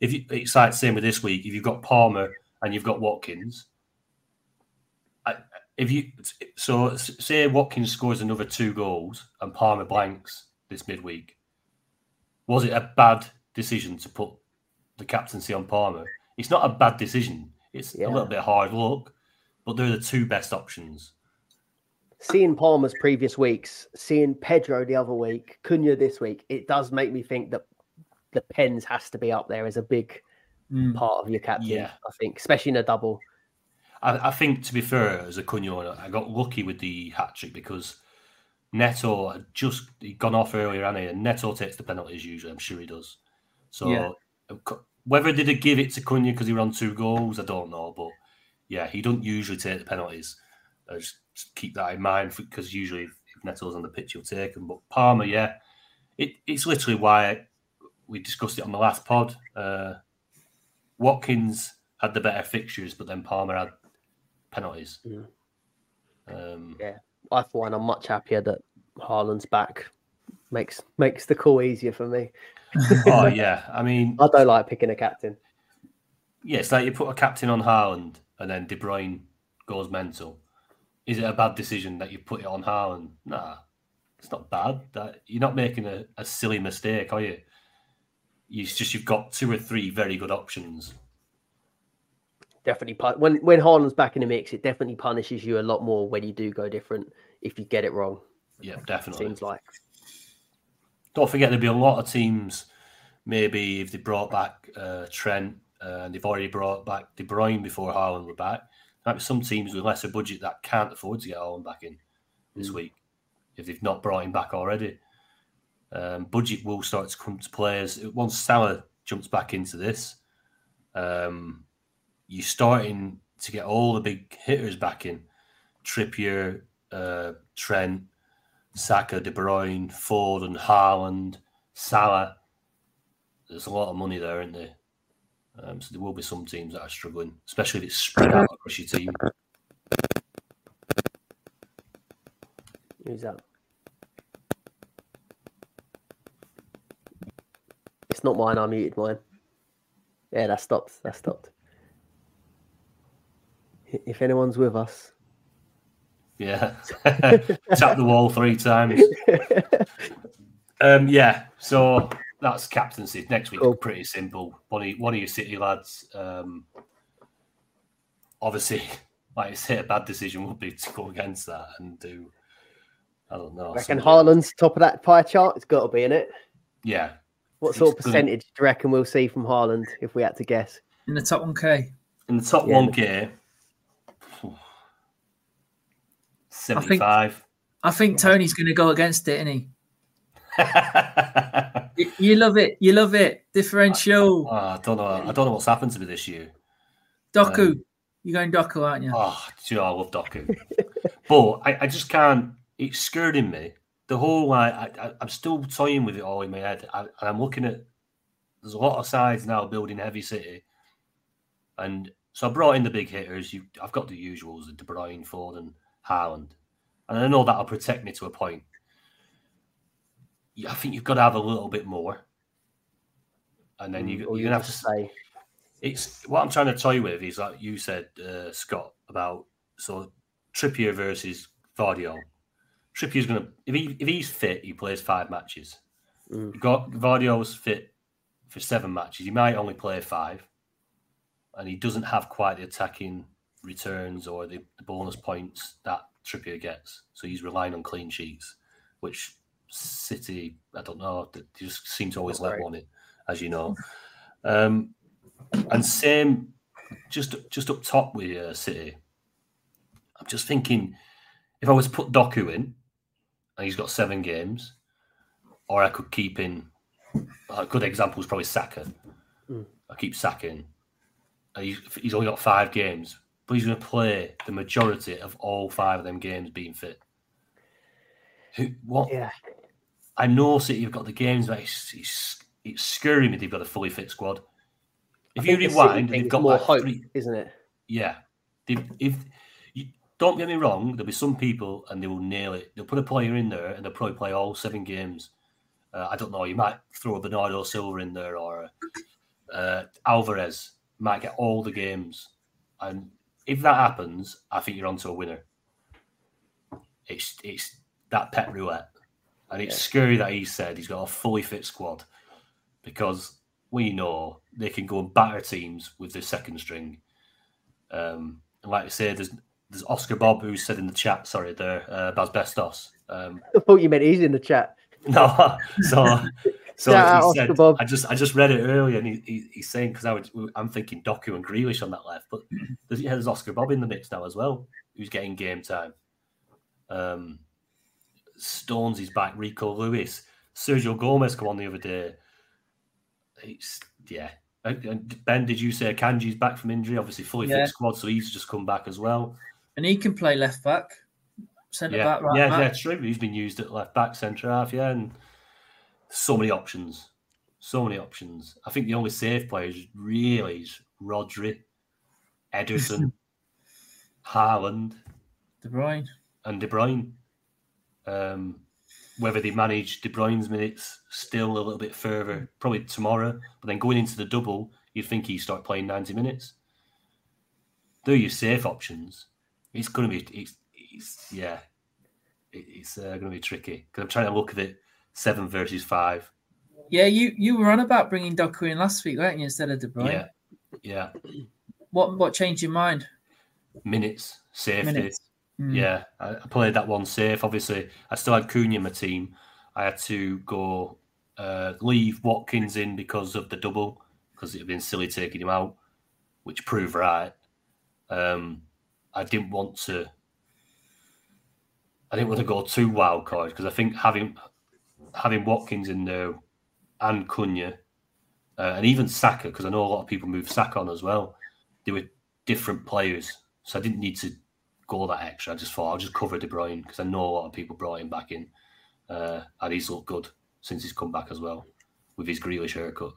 If you, it's like the same with this week, if you've got Palmer and you've got Watkins, I, if you so say Watkins scores another two goals and Palmer blanks this midweek, was it a bad decision to put the captaincy on Palmer? It's not a bad decision. It's Yeah. a little bit hard luck, but they're the two best options. seeing Palmer's previous weeks, seeing Pedro the other week, Cunha this week, it does make me think that the pens has to be up there as a big Mm. part of your captain. Yeah. I think, especially in a double. I, I think, to be fair, as a Cunha, owner, I got lucky with the hat trick because Neto had just he'd gone off earlier, and he? And Neto takes the penalties usually. I'm sure he does. So Yeah. Whether did he give it to Cunha because he ran two goals, I don't know. But yeah, he don't usually take the penalties. Uh, just, just keep that in mind because usually if Neto's on the pitch, he'll take them. But Palmer, yeah, it, it's literally why we discussed it on the last pod. Uh, Watkins had the better fixtures, but then Palmer had penalties. Mm. Um, Yeah. I for one, I'm much happier that Haaland's back. Makes makes the call easier for me. Oh yeah, I mean, I don't like picking a captain. yeah, it's like you put a captain on Haaland and then De Bruyne goes mental. Is it a bad decision that you put it on Haaland? Nah, it's not bad. That you're not making a, a silly mistake, are you? It's just you've got two or three very good options. Definitely, when when Haaland's back in the mix, it definitely punishes you a lot more when you do go different if you get it wrong. Yeah, definitely. Seems like. Don't forget there'll be a lot of teams. Maybe if they brought back uh, Trent uh, and they've already brought back De Bruyne before Haaland were back, there might be some teams with lesser budget that can't afford to get Haaland back in this week if they've not brought him back already. Um, budget will start to come to players once Salah jumps back into this. Um, you're starting to get all the big hitters back in. Trippier, uh, Trent, Saka, De Bruyne, Ford, and Haaland, Salah. There's a lot of money there, isn't there? Um, so there will be some teams that are struggling, especially if it's spread out across your team. Who's that? It's not mine. I muted mine. Yeah, that stopped. That stopped. If anyone's with us, Yeah. Tap the wall three times. Um, yeah, so that's captaincy. Next week, Cool. pretty simple. One of, one of your City lads. Um, obviously, like I say, a bad decision would be to go against that and do. I don't know. I reckon Haaland's top of that pie chart. It's got to be in it. Yeah, What sort of It's gonna- percentage do you reckon we'll see from Haaland if we had to guess? in the top 1K. in the top Yeah. One K, seventy-five. I think Tony's going to go against it, isn't he? You- love it. You love it. Differential. Oh, I don't know. I don't know what's happened to me this year. Doku. Um, You're going Doku, aren't you? Oh, do you know, I love Doku. but I, I just can't. It's skirting me. The whole like, I, I, I'm still toying with it all in my head. I, and I'm looking at. There's a lot of sides now building heavy city, and so I brought in the big hitters. You, I've got the usuals: the De Bruyne, Ford, and Haaland, and I know that'll protect me to a point. I think you've got to have a little bit more, and then you, you're gonna have to say, it's what I'm trying to toy with is like you said, uh, Scott, about so Trippier versus Vardio. Trippier's gonna if he if he's fit, he plays five matches. Mm. Vardio's fit for seven matches. He might only play five, and he doesn't have quite the attacking returns or the, the bonus points that Trippier gets. So he's relying on clean sheets, which City, I don't know, they just seem to always let one it, as you know. Um, and same, just just up top with uh, City. I'm just thinking, if I was to put Doku in, and he's got seven games, or I could keep in. A good example is probably Saka. Mm. I keep Saka in. And he's, he's only got five games, but he's going to play the majority of all five of them games being fit. Who? What? yeah, I know City have got the games, but it's, it's, it's scary me they've got a fully fit squad. If you think the they've got more like hope, three. isn't it? Yeah. They, if you don't get me wrong, there'll be some people and they will nail it. They'll put a player in there and they'll probably play all seven games. Uh, I don't know. You might throw a Bernardo Silva in there or uh, Alvarez might get all the games. And if that happens, I think you're onto a winner. It's it's that Pep roulette, and it's scary that he said he's got a fully fit squad because we know they can go and batter teams with their second string. Um, and like I say, there's there's Oscar Bobb who said in the chat, sorry, there, uh, Basbestos. Um, I thought you meant he's in the chat. no, so so out, he said, Bobb. I just I just read it earlier, and he, he, he's saying because I would I'm thinking Doku and Grealish on that left, but there's, yeah, there's Oscar Bobb in the mix now as well, who's getting game time. Um, Stones is back, Rico Lewis, Sergio Gomez come on the other day. It's yeah. Ben, did you say Akanji's back from injury? Obviously, fully Yeah. fit squad, so he's just come back as well. And he can play left back, centre Yeah, back, right yeah, back. yeah, true. He's been used at left back, centre half, yeah, and so many options, so many options. I think the only safe players really is Rodri, Ederson, Haaland, De Bruyne. and De Bruyne. Um, whether they manage De Bruyne's minutes still a little bit further, probably tomorrow, but then going into the double, you'd think he'd start playing ninety minutes. They're your safe options. It's going to be, it's, it's yeah, it's uh, going to be tricky because I'm trying to look at it seven versus five. Yeah, you you were on about bringing Doku in last week, weren't you, instead of De Bruyne? Yeah, yeah, What what changed your mind? minutes, safety. Minutes. Mm. Yeah, I, I played that one safe. Obviously, I still had Cunha in my team. I had to go uh, leave Watkins in because of the double, because it had been silly taking him out, which proved right. Um, I didn't want to. I didn't want to go too wild card because I think having having Watkins in there and Cunha uh, and even Saka, because I know a lot of people move Saka on as well. They were different players, so I didn't need to go that extra. I just thought I'll just cover De Bruyne because I know a lot of people brought him back in, uh, and he's looked good since he's come back as well with his Grealish haircut.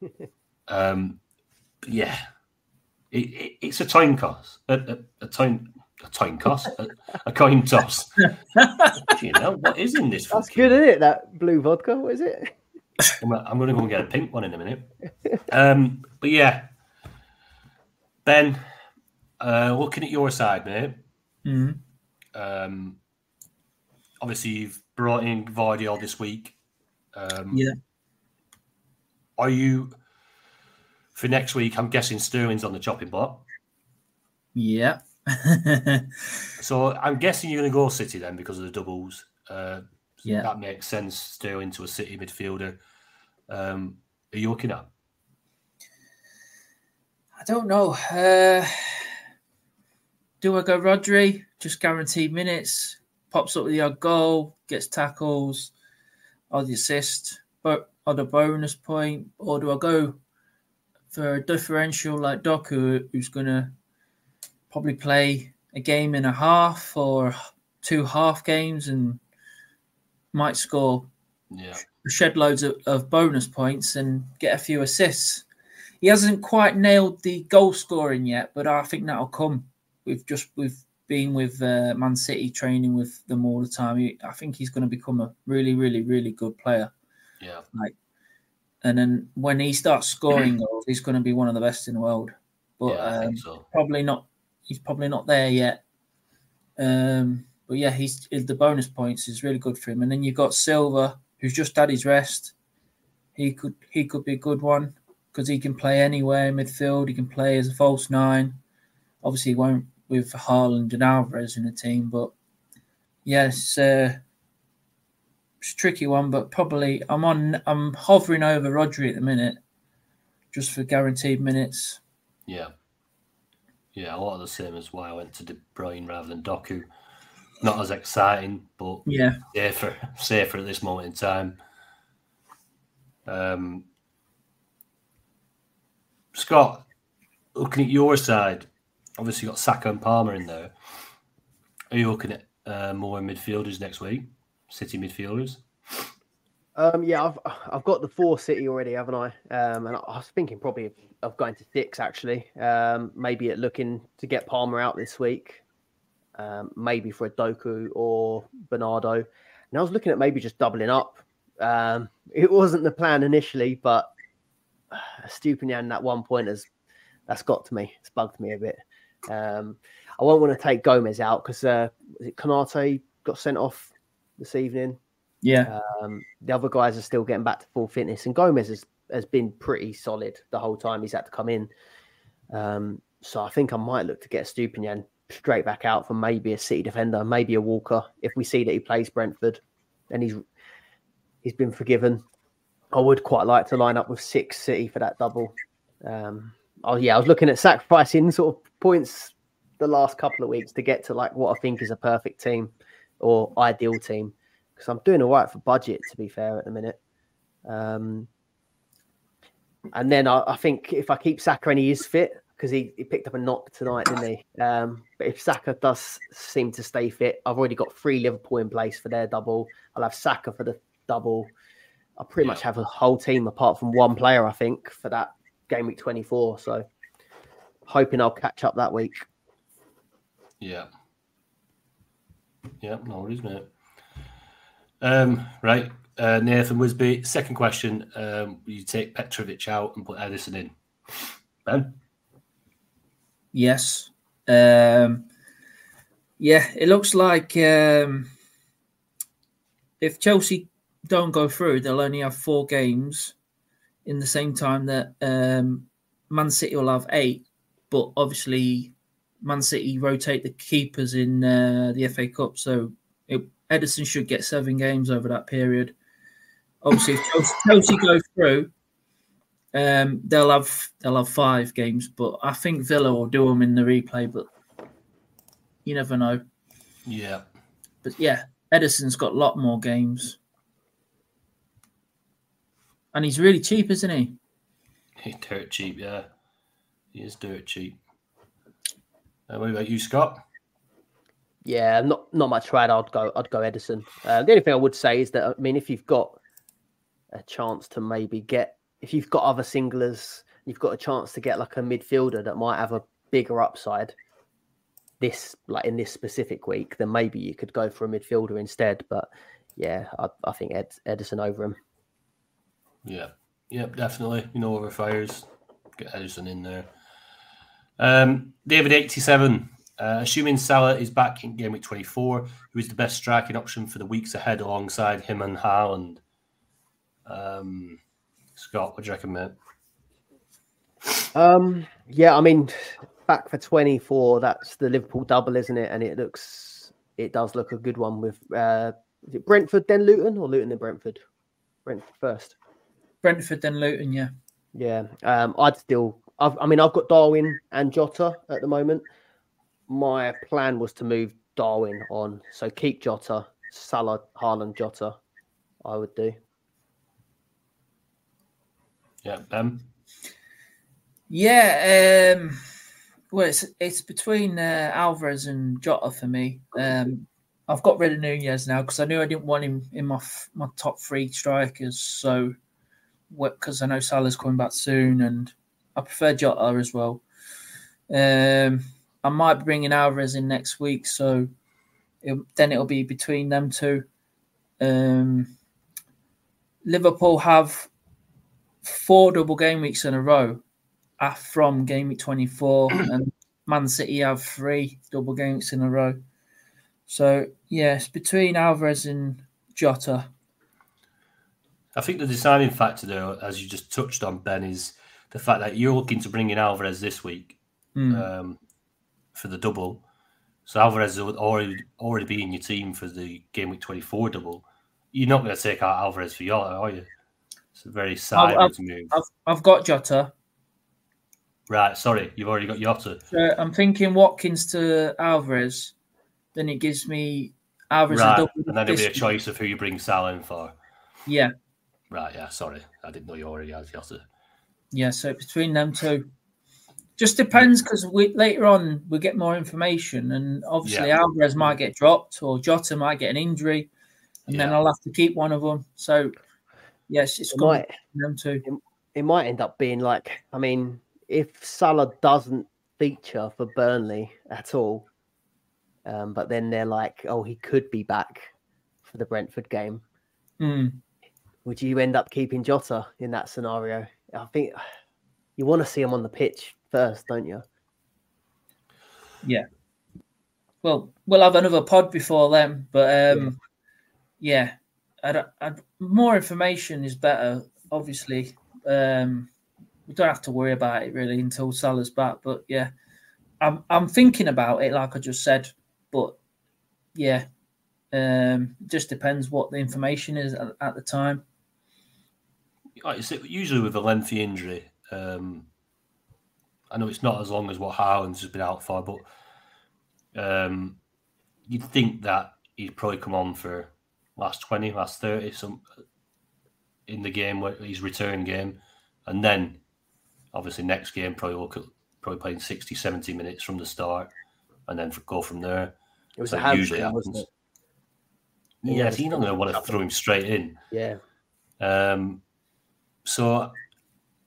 um, yeah, it, it, it's a time cost, a, a, a time, a time cost, a, a coin toss. you know what is in this? That's fucking- good, isn't it? That blue vodka. What is it? I'm, I'm going to go and get a pink one in a minute. Um, but yeah, Ben, uh, looking at your side, mate. Mhm. Um, obviously, you've brought in Gvardiol this week. Um, Yeah. Are you for next week? I'm guessing Sterling's on the chopping block. Yeah. So I'm guessing you're going to go City then because of the doubles. Uh, Yeah. That makes sense. Sterling to a City midfielder. Um, are you looking at? I don't know. Uh, do I go Rodri? Just guaranteed minutes. Pops up with the odd goal, gets tackles, or the assist, but or the bonus point, or do I go for a differential like Doku, who's going to probably play a game and a half or two half games and might score Yeah. shed loads of, of bonus points and get a few assists. He hasn't quite nailed the goal scoring yet, but I think that'll come. We've just we've been with uh, Man City training with them all the time. He, I think he's going to become a really, really, really good player. Yeah. Like, And then when he starts scoring goals, he's going to be one of the best in the world. But yeah, um, so. probably not. He's probably not there yet. Um, but yeah, he's the bonus points is really good for him. And then you've got Silva, who's just had his rest. He could he could be a good one because he can play anywhere in midfield. He can play as a false nine. Obviously, he won't with Haaland and Alvarez in the team, but yes, uh, it's a tricky one. But probably I'm on. I'm hovering over Rodri at the minute, just for guaranteed minutes. Yeah. Yeah, a lot of the same as why I went to De Bruyne rather than Doku. Not as exciting, but Yeah. safer, safer at this moment in time. Um, Scott, looking at your side, obviously got Saka and Palmer in there. Are you looking at uh, more midfielders next week? City midfielders? Um, yeah, I've I've got the four City already, haven't I? Um, and I was thinking probably of, of going to six actually. Um, maybe at looking to get Palmer out this week. Um, maybe for a Doku or Bernardo. And I was looking at maybe just doubling up. Um, it wasn't the plan initially, but Estupiñán at one point has that's got to me. It's bugged me a bit. Um, I won't want to take Gomez out because uh, Konate got sent off this evening. Yeah. Um, the other guys are still getting back to full fitness, and Gomez has, has been pretty solid the whole time he's had to come in. Um, so I think I might look to get Estupiñán straight back out for maybe a City defender, maybe a Walker. If we see that he plays Brentford, and he's he's been forgiven. I would quite like to line up with six City for that double. Um, oh yeah, I was looking at sacrificing sort of points the last couple of weeks to get to like what I think is a perfect team or ideal team because I'm doing all right for budget to be fair at the minute. Um, and then I, I, think if I keep Saka and he is fit because he, he picked up a knock tonight, didn't he? Um, but if Saka does seem to stay fit, I've already got three Liverpool in place for their double. I'll have Saka for the double. I pretty much have a whole team apart from one player, I think, for that game week 24. So hoping I'll catch up that week. Yeah. Yeah, no worries, mate. Um, right. Uh, Nathan Wisby, second question. Um, you take Petrovic out and put Ederson in? Ben? Yes. Um, yeah, it looks like um, if Chelsea don't go through, they'll only have four games in the same time that um, Man City will have eight. But obviously, Man City rotate the keepers in uh, the FA Cup, so it, Ederson should get seven games over that period. Obviously, if Chelsea, Chelsea go through, um, they'll have they'll have five games, but I think Villa will do them in the replay. But you never know. Yeah. But yeah, Ederson's got a lot more games, and he's really cheap, isn't he? He's dirt cheap, yeah. He is dirt cheap. Uh, what about you, Scott? Yeah, not not much right. I'd go. I'd go Ederson. Uh, the only thing I would say is that I mean, if you've got a chance to maybe get, if you've got other singlers, you've got a chance to get like a midfielder that might have a bigger upside. This like in this specific week, then maybe you could go for a midfielder instead. But yeah, I, I think Ed, Ederson over him. Yeah, yep, definitely. You know, over fires, get Ederson in there. Um, David eighty seven. Uh, assuming Salah is back in game week 24, who is the best striking option for the weeks ahead alongside him and Haaland? Um, Scott, what do you reckon, mate? Um, yeah, I mean, back for 24, that's the Liverpool double, isn't it? And it looks, it does look a good one with uh, is it Brentford, then Luton, or Luton, then Brentford? Brentford first. Brentford, then Luton, yeah. Yeah, um, I'd still I've, I mean, I've got Darwin and Jota at the moment. My plan was to move Darwin on, so keep Jota, Salah, Haaland, Jota. I would do. Yeah, Ben. Yeah, um, well, it's it's between uh, Alvarez and Jota for me. Um, I've got rid of Nunez now because I knew I didn't want him in my my top three strikers. So, because I know Salah's coming back soon, and I prefer Jota as well. Um, I might be bringing Alvarez in next week, so it, then it'll be between them two. Um, Liverpool have four double game weeks in a row from game week 24, and Man City have three double game weeks in a row. So, yes, between Alvarez and Jota. I think the deciding factor, though, as you just touched on, Ben, is the fact that you're looking to bring in Alvarez this week mm. um, for the double. So Alvarez will already already be in your team for the game week 24 double. You're not going to take out Alvarez for Jota, are you? It's a very sideways move. I've, I've, got Jota. Right, sorry, you've already got Jota. So I'm thinking Watkins to Alvarez. Then it gives me Alvarez right. and then it'll be a choice of who you bring Salah in for. Yeah. Right, yeah, sorry. I didn't know you already had Jota. Yeah, so between them two, just depends because we later on we get more information, and obviously yeah. Alvarez might get dropped or Jota might get an injury, and yeah. then I'll have to keep one of them. So yes, it's it might, them two. It, it might end up being like, I mean, if Salah doesn't feature for Burnley at all, um, but then they're like, oh, he could be back for the Brentford game. Mm. Would you end up keeping Jota in that scenario? I think you want to see him on the pitch first, don't you? Yeah. Well, we'll have another pod before then, but um, yeah, yeah I, I, more information is better. Obviously, um, we don't have to worry about it really until Salah's back. But yeah, I'm I'm thinking about it, like I just said, but yeah, um, just depends what the information is at, at the time. Like you say, usually with a lengthy injury, um, I know it's not as long as what Haaland's has been out for, but um, you'd think that he'd probably come on for last 20, last 30, some in the game, where his return game. And then obviously next game, probably look at probably playing 60, 70 minutes from the start and then go from there. It was So a usually hamstring, happens. wasn't it? Yeah, Yeah, so you're not going to want to throw him straight in. Yeah. Um, so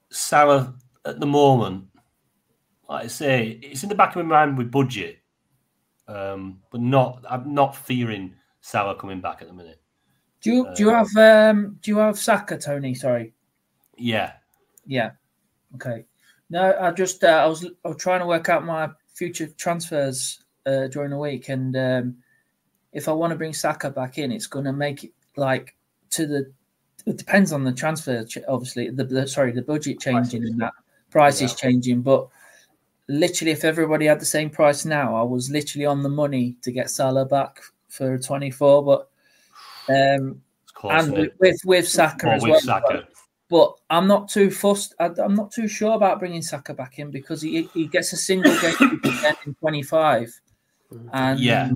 Salah at the moment, like I say, it's in the back of my mind with budget, um, but not. I'm not fearing Salah coming back at the minute. Do you do you Uh, have um do you have Saka, Tony? Sorry. Yeah, Yeah. Okay. No, I just uh, I was I was trying to work out my future transfers uh, during the week, and um, if I want to bring Saka back in, it's going to make it like to the. It depends on the transfer, obviously. The, the sorry, the budget changing and that price is changing, but literally, if everybody had the same price now, I was literally on the money to get Salah back for twenty four, but um, and with, with with Saka Or as with well. Saka. But I'm not too fussed. I, I'm not too sure about bringing Saka back in because he he gets a single game in 25 and Yeah.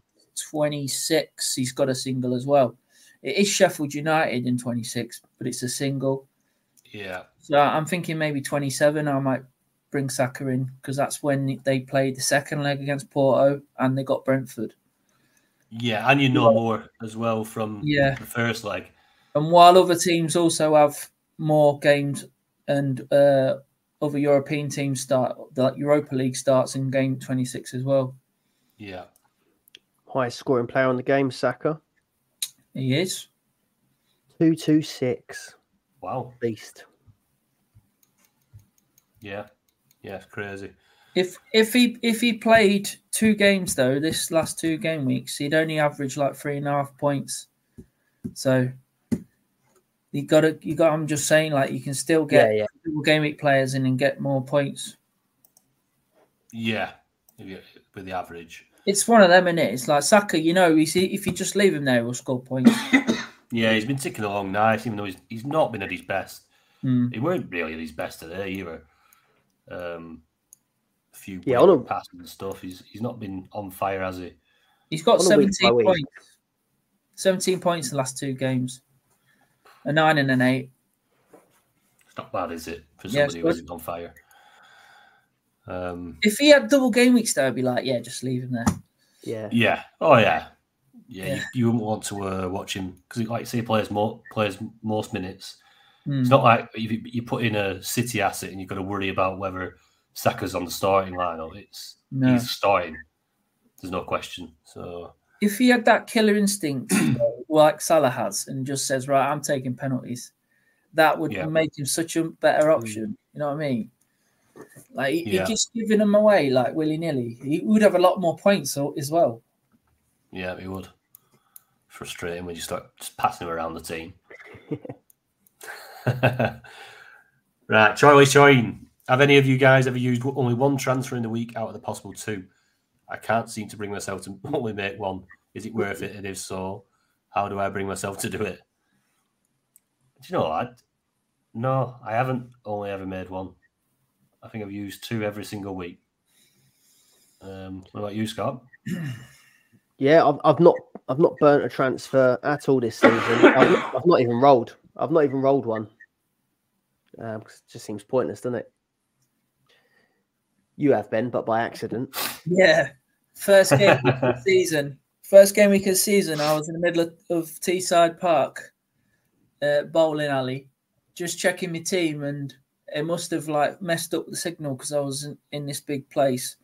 26. He's got a single as well. It is Sheffield United in 26, but it's a single. Yeah, So I'm thinking maybe 27. I might bring Saka in because that's when they played the second leg against Porto and they got Brentford. yeah, and you know more as well from Yeah. the first leg. And while other teams also have more games and uh, other European teams start, the Europa League starts in game 26 as well. Yeah, Highest scoring player on the game, Saka. He is. 226. wow, Beast. yeah, yeah, it's crazy. If if he if he played two games though, this last two game weeks, he'd only average like three and a half points. So you got to you got. I'm just saying, like you can still get Yeah, yeah. game week players in and get more points. Yeah, with the average. It's one of them, is it? It's like Saka. You know, you see, if you just leave him there, he'll score points. Yeah, he's been ticking along nice, even though he's he's not been at his best. Hmm. He weren't really at his best today either. Um, a few Yeah, on a- passes and stuff. He's he's not been on fire, has he? He's got On a week 17 week. points. 17 points in the last two games. A nine and an eight. It's not bad, is it, for Yeah, it's somebody who good. isn't on fire? Um, If he had double game weeks, though, I'd be like, yeah, just leave him there. Yeah. yeah. Oh yeah. Yeah, Yeah. You, you wouldn't want to uh, watch him because, like, you say, he plays more plays most minutes. Hmm. It's not like you, you put in a City asset and you've got to worry about whether Saka's on the starting line. lineup. It's No. he's starting. There's no question. So If he had that killer instinct like Salah has and just says, right, I'm taking penalties, that would Yeah. make him such a better option. You know what I mean? Like, he, Yeah. he just giving them away like willy nilly. He would have a lot more points as well. yeah, he would. Frustrating when you start just passing him around the team. right, Charlie Shine. Have any of you guys ever used only one transfer in the week out of the possible two? I can't seem to bring myself to only make one. Is it worth it? And if so, how do I bring myself to do it? Do you know what? No, I haven't only ever made one. I think I've used two every single week. Um, what about you, Scott? Yeah, I've, I've not I've not burnt a transfer at all this season. I've I've not even rolled. I've not even rolled one. Um, 'cause it just seems pointless, doesn't it? You have been, but by accident. Yeah. First game week of the season. First game week of the season, I was in the middle of, of Teesside Park, uh, bowling alley, just checking my team, and it must have like messed up the signal because I was in, in this big place,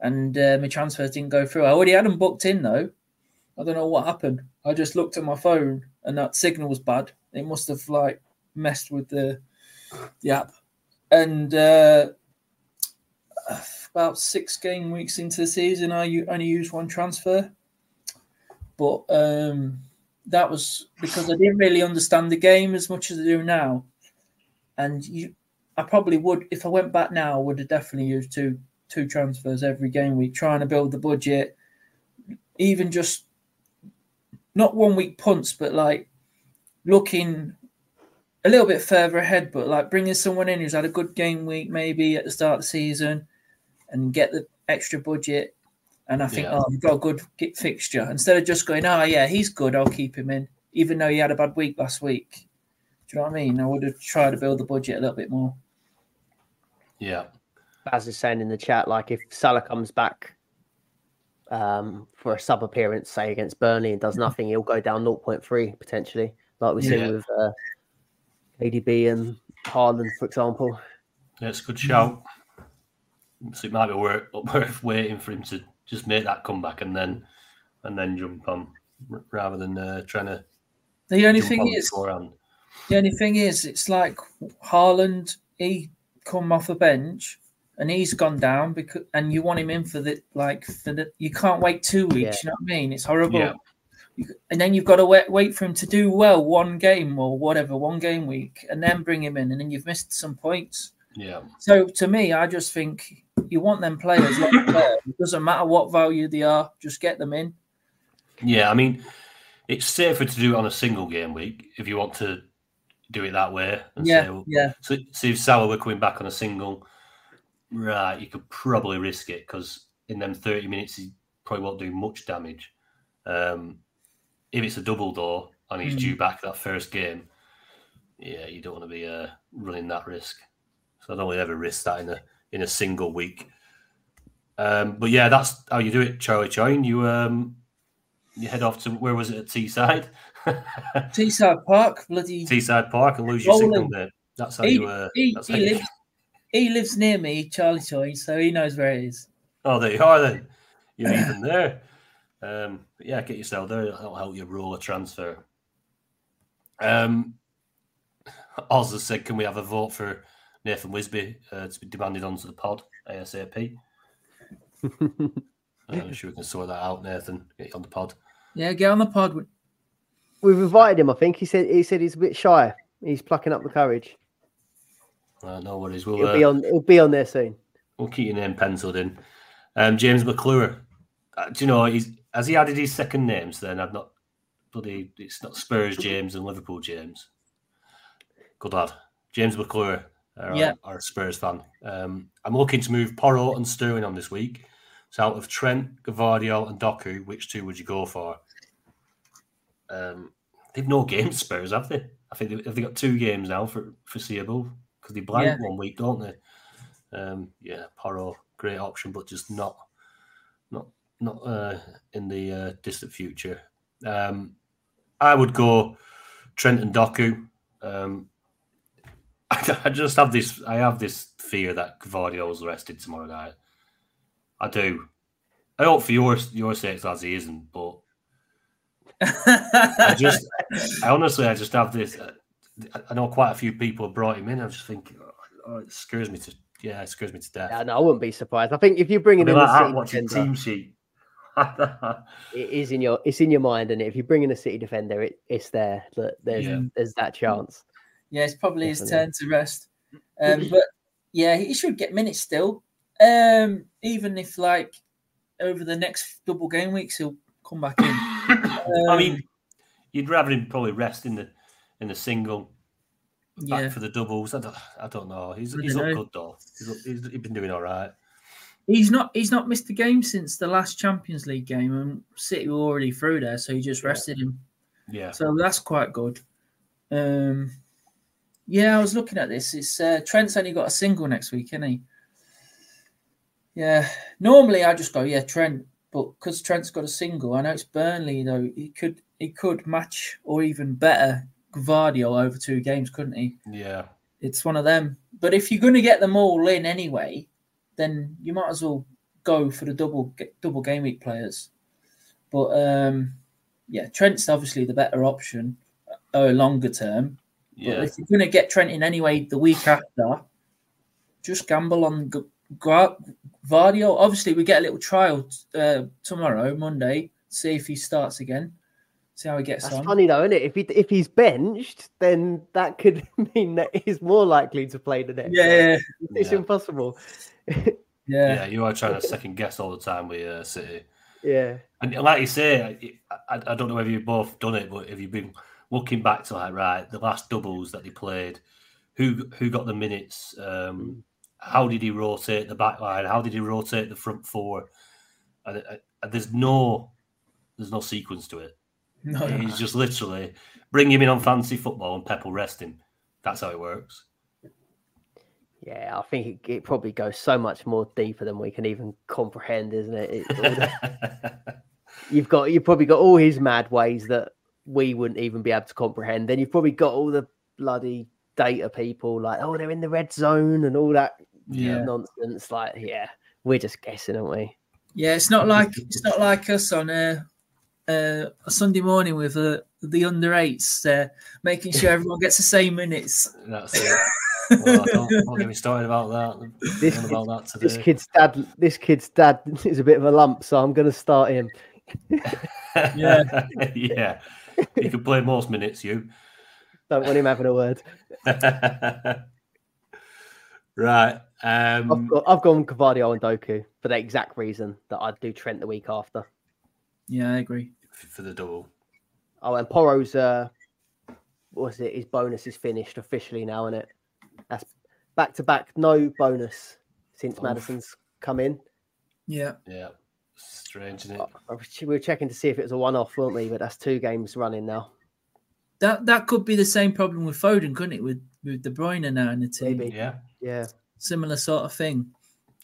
and uh, my transfers didn't go through. I already had them booked in though. I don't know what happened. I just looked at my phone, and that signal was bad. It must have like messed with the the app, and. uh about six game weeks into the season, I only used one transfer, but um, that was because I didn't really understand the game as much as I do now. And you, I probably would, if I went back now, I would have definitely used two two transfers every game week, trying to build the budget, even just not one week punts, but like looking a little bit further ahead, but like bringing someone in who's had a good game week maybe at the start of the season and get the extra budget. And I think, Yeah. oh, we've got a good fixture instead of just going, oh, yeah, he's good, I'll keep him in, even though he had a bad week last week. Do you know what I mean? I would have tried to build the budget a little bit more. Yeah. Baz is saying in the chat, like if Salah comes back um, for a sub appearance, say against Burnley, and does nothing, he'll go down 0.3 potentially, like we've Yeah. seen with uh, ADB and Haaland, for example. That's a good shout. So it might be worth, worth waiting for him to just make that comeback and then and then jump on rather than uh, trying to The only jump thing on is, beforehand. the only thing is, it's like Haaland, he come off the bench and he's gone down because, and you want him in for the like for the, you can't wait two weeks. Yeah. You know what I mean? It's horrible. Yeah. And then you've got to wait, wait for him to do well one game or whatever, one game week, and then bring him in, and then you've missed some points. Yeah. So to me, I just think you want them players. them. It doesn't matter what value they are, just get them in. Yeah, I mean, it's safer to do it on a single game week if you want to do it that way. And Yeah, say, yeah. So, so if Salah were coming back on a single, right, you could probably risk it because in them 30 minutes, he probably won't do much damage. Um, if it's a double door and he's Mm. due back that first game, yeah, you don't want to be uh, running that risk. So I don't really ever risk that in a in a single week. Um, but yeah, that's how you do it, Charlie Choin. You um, you head off to where was it at Teesside? Teesside Park, bloody. Teesside Park and lose your Rolling. signal there. That's how He, you. Uh, he, he you- lives. He lives near me, Charlie Choi, so he knows where it is. Oh, there you are then. You're even there. Um, but yeah, get yourself there. That'll help you roll a transfer. Um, Oz has said, can we have a vote for Nathan Wisby uh, to be demanded onto the pod ASAP? I'm sure we can sort that out, Nathan. Get you on the pod. Yeah, get on the pod. We've invited him. I think he said he said he's a bit shy. He's plucking up the courage. Uh, no worries. We'll, He'll uh, be on. He'll be on there soon. We'll keep your name penciled in. Um, James McClure. Uh, do you know he's has he added his second names? Then I've not bloody. It's not Spurs James and Liverpool James. Good lad, James McClure. Our, Yeah. our Spurs fan. Um, I'm looking to move Porro and Sterling on this week. So out of Trent, Gvardiol, and Doku, which two would you go for? Um, they've no games Spurs, have they? I think they, have they got two games now for foreseeable because they blank Yeah. one week, don't they? Um, yeah, Porro, great option, but just not, not, not uh, in the uh, distant future. Um, I would go Trent and Doku. Um, I, just have this. I have this fear that Gvardiol's arrested tomorrow night. I do. I hope for your your sakes, as he isn't, but I just, I honestly, I just have this. Uh, I know quite a few people have brought him in. I just think, oh, it scares me to, yeah, it scares me to death. Yeah, no, I wouldn't be surprised. I think if you're bringing I'll in be like a that city watching defender, team sheet. it is in your it's in your mind, and if you bring in a city defender, it, it's there. That there's Yeah. there's that chance. Yeah, it's probably his turn to rest. Um, but yeah, he should get minutes still. Um, even if like over the next double game weeks he'll come back in. I Um, mean, you'd rather him probably rest in the in the single back yeah, for the doubles. I don't, I don't know. He's I he's don't up know. good though. He's, he's, he's been doing all right. He's not he's not missed a game since the last Champions League game, and City were already through there, so he just Yeah. rested him. Yeah, So that's quite good. Um, yeah, I was looking at this. It's uh, Trent's only got a single next week, isn't he? Yeah. Normally, I just go, yeah, Trent, but because Trent's got a single, I know it's Burnley though. He could he could match or even better Gvardiol over two games, couldn't he? yeah, It's one of them. But if you're going to get them all in anyway, then you might as well go for the double double game week players. But um, yeah, Trent's obviously the better option, uh, longer term. But if you're going to get Trent in anyway the week after, just gamble on G- Gra- Vardio. Obviously, we get a little trial uh, tomorrow, Monday, see if he starts again, see how he gets That's on. funny though, isn't it? If he if he's benched, then that could mean that he's more likely to play the next. one. Yeah, It's Yeah. impossible. Yeah. yeah, you are trying to second guess all the time with uh, City. Yeah. And like you say, I, I don't know whether you've both done it, but have you've been looking back to like right the last doubles that they played? Who who got the minutes? Um, how did he rotate the back line? How did he rotate the front four? And, uh, and there's no there's no sequence to it. No, He's just literally bring him in on fancy football and Pep will rest him. That's how it works. Yeah, I think it, it probably goes so much more deeper than we can even comprehend, isn't it? It- the- you've got you've probably got all his mad ways that we wouldn't even be able to comprehend. Then you've probably got all the bloody data people like, oh, they're in the red zone and all that Yeah. nonsense. Like, yeah, we're just guessing, aren't we? Yeah, it's not like it's not like us on a a, a Sunday morning with uh, the under eights, uh, making sure everyone gets the same minutes. That's it. Well, don't, don't get me started about that. This, Going about that this kid's dad, this kid's dad is a bit of a lump, so I'm going to start him. Yeah. yeah. You can play most minutes, you. Don't want him having a word. right. I've, Um, got, I've gone Gvardiol and Doku for the exact reason that I'd do Trent the week after. Yeah, I agree. for the double. Oh, and Porro's uh, what's it? His bonus is finished officially now, isn't it? That's back to back, no bonus since Oof. Madison's come in. Yeah, Yeah. Strange, isn't it? I- I We were checking to see if it was a one off, weren't we? But that's two games running now. that that could be the same problem with Foden, couldn't it? With with De Bruyne now in the team, Maybe. Yeah, Yeah, similar sort of thing,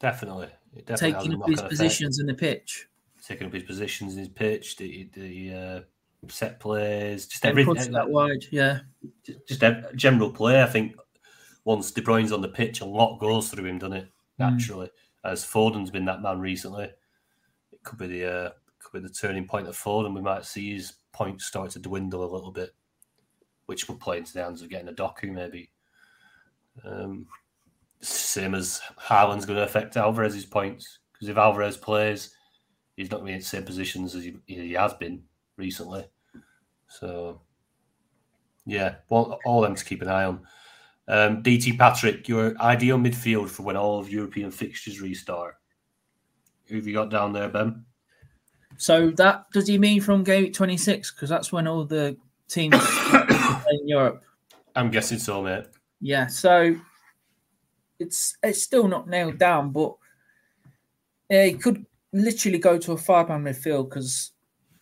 definitely. Definitely taking up his knock-on effect. positions in the pitch. Taking up his positions in his pitch, the, the uh, set plays, just push that wide. Yeah, just ev- general play. I think once De Bruyne's on the pitch, a lot goes through him, doesn't it? Mm. Naturally, as Foden's been that man recently, it could be the uh, could be the turning point of Foden. We might see his points start to dwindle a little bit, which will play into the hands of getting a Doku maybe. Um, same as Haaland's going to affect Alvarez's points because if Alvarez plays, he's not going to be in the same positions as he, he has been recently. So yeah, well, all them to keep an eye on. Um, DT Patrick, your ideal midfield for when all of European fixtures restart. Who have you got down there, Ben? So that does he mean from game 26? Because that's when all the teams in Europe. I'm guessing so, mate. Yeah, so it's it's still not nailed down, but yeah, he could literally go to a five man midfield because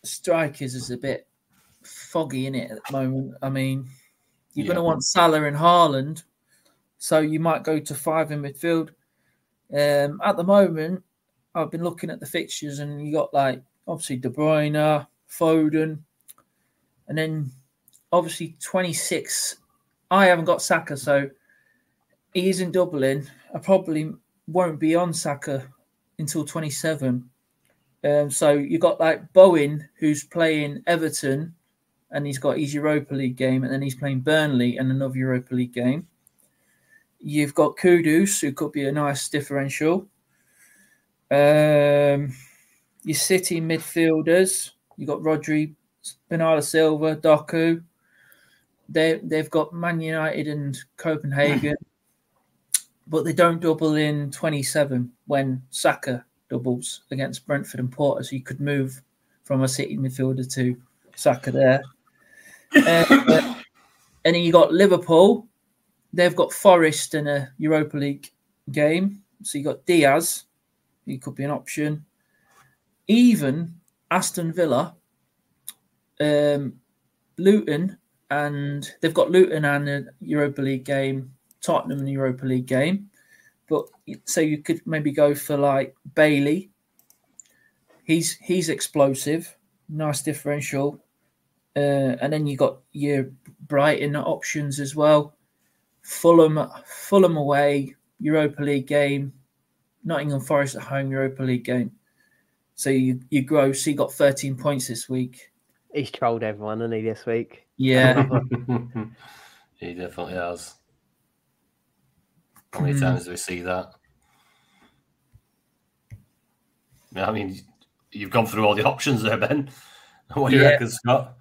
strikers is a bit foggy in it at the moment. I mean, you're going to want Salah and Haaland, so you might go to five in midfield. Um, at the moment, I've been looking at the fixtures, and you got like obviously De Bruyne, Foden, and then obviously 26. I haven't got Saka, so he's in Dublin. I probably won't be on Saka until 27. Um, so you've got like Bowen, who's playing Everton, and he's got his Europa League game, and then he's playing Burnley and another Europa League game. You've got Kudus, who could be a nice differential. Um, your City midfielders, you've got Rodri, Bernardo Silva, Doku. They they've got Man United and Copenhagen, but they don't double in 27 when Saka doubles against Brentford and Porto. So you could move from a City midfielder to Saka there. Uh, and then you got Liverpool. They've got Forest in a Europa League game. So you got Diaz, he could be an option. Even Aston Villa, um, Luton, and they've got Luton and a Europa League game, Tottenham and Europa League game. But so you could maybe go for like Bailey. He's he's explosive, nice differential. Uh, and then you got your Brighton options as well. Fulham, Fulham away, Europa League game. Nottingham Forest at home, Europa League game. So you you grow. So you got 13 points this week. he's trolled everyone, hasn't he, this week? Yeah, he definitely has. How many Hmm. times do we see that? Yeah, I mean, you've gone through all the options there, Ben. What do you Yeah. reckon, Scott?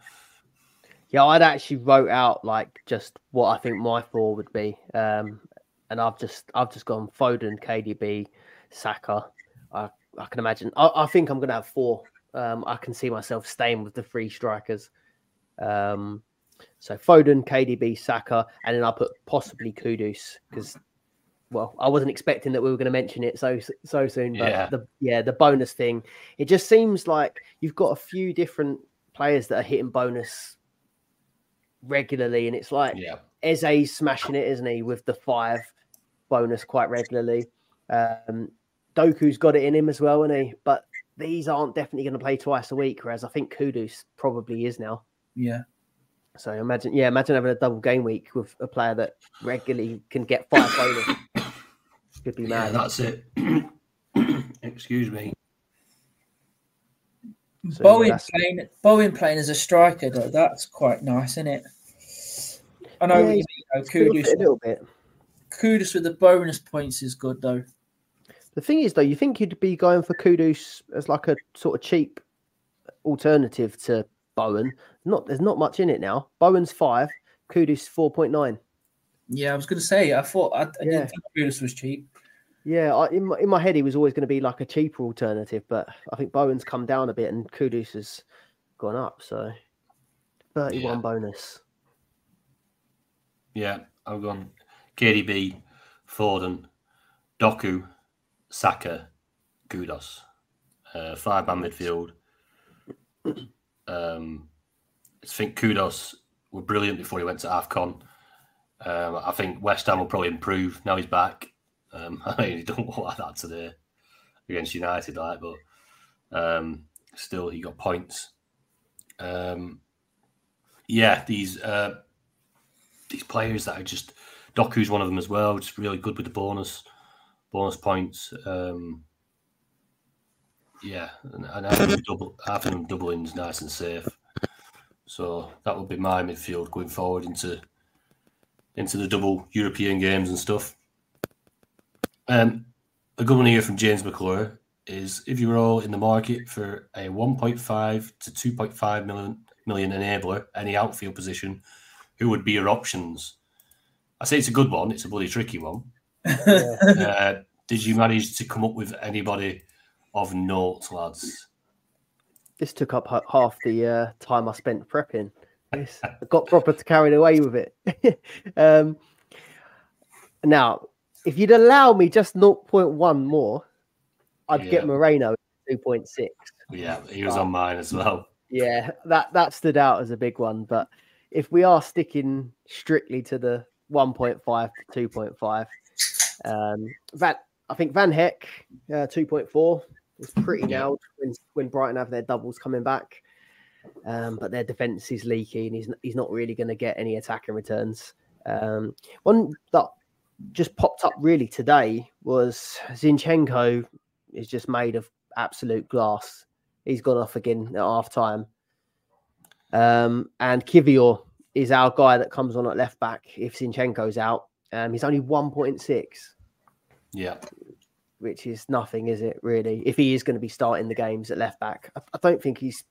Yeah, I'd actually wrote out like just what I think my four would be, um, and I've just I've just gone Foden, KDB, Saka. I, I can imagine. I, I think I'm going to have four. Um, I can see myself staying with the three strikers. Um, so Foden, KDB, Saka, and then I put possibly Kudus because, well, I wasn't expecting that we were going to mention it so so soon. But Yeah. the yeah the bonus thing, it just seems like you've got a few different players that are hitting bonus regularly, and it's like Yeah. Eze's smashing it, isn't he, with the five bonus quite regularly. Um, Doku's got it in him as well, isn't he? But these aren't definitely going to play twice a week, whereas I think Kudus probably is now. Yeah. So imagine, yeah, imagine having a double game week with a player that regularly can get five bonus. Could be Yeah, mad. that's it. Excuse me. So, yeah, Bowen that's- playing Bowen playing as a striker though, that's quite nice, isn't it? I know Yeah, you he's mean, though. Still fit a little bit. Kudus with the bonus points is good though. The thing is, though, you think you'd be going for Kudus as like a sort of cheap alternative to Bowen. Not there's not much in it now. Bowen's five, Kudus four point nine. Yeah, I was going to say. I thought I, I Yeah. didn't think Kudus was cheap. Yeah, I, in my, in my head, he was always going to be like a cheaper alternative, but I think Bowen's come down a bit and Kudus has gone up. So 31 Yeah. bonus. Yeah, I've gone KDB, Foden, Doku, Saka, Kudus. Uh, five man midfield. Um, I think Kudus were brilliant before he went to AFCON. Um, I think West Ham will probably improve now he's back. Um, I mean, he don't look like that today against United, like, but um, still he got points. Um, yeah, these uh, these players that are just Doku's one of them as well, just really good with the bonus bonus points. Um, yeah, and, and having them double having them doubling is nice and safe. So that would be my midfield going forward into into the double European games and stuff. Um, a good one here from James McClure is if you were all in the market for a 1.5 to 2.5 million million enabler, any outfield position, who would be your options? I say it's a good one. It's a bloody tricky one. uh, did you manage to come up with anybody of note, lads? This took up half the uh, time I spent prepping. This, I got proper carried away with it. um, now, if you'd allow me just 0.1 more, I'd Yeah. get Moreno at 2.6. Yeah, he was on mine as well. Yeah, that that stood out as a big one. But if we are sticking strictly to the 1.5 to 2.5, um, Van, I think Van Hecke uh, 2.4 is pretty Yeah. nailed when when Brighton have their doubles coming back. Um, but their defense is leaky, and he's he's not really going to get any attacking returns. Um, one that just popped up really today was Zinchenko is just made of absolute glass. He's gone off again at half time. Um, and Kivior is our guy that comes on at left back if Zinchenko's out. Um, he's only 1.6, Yeah, which is nothing, is it, really? If he is going to be starting the games at left back, I, I don't think he's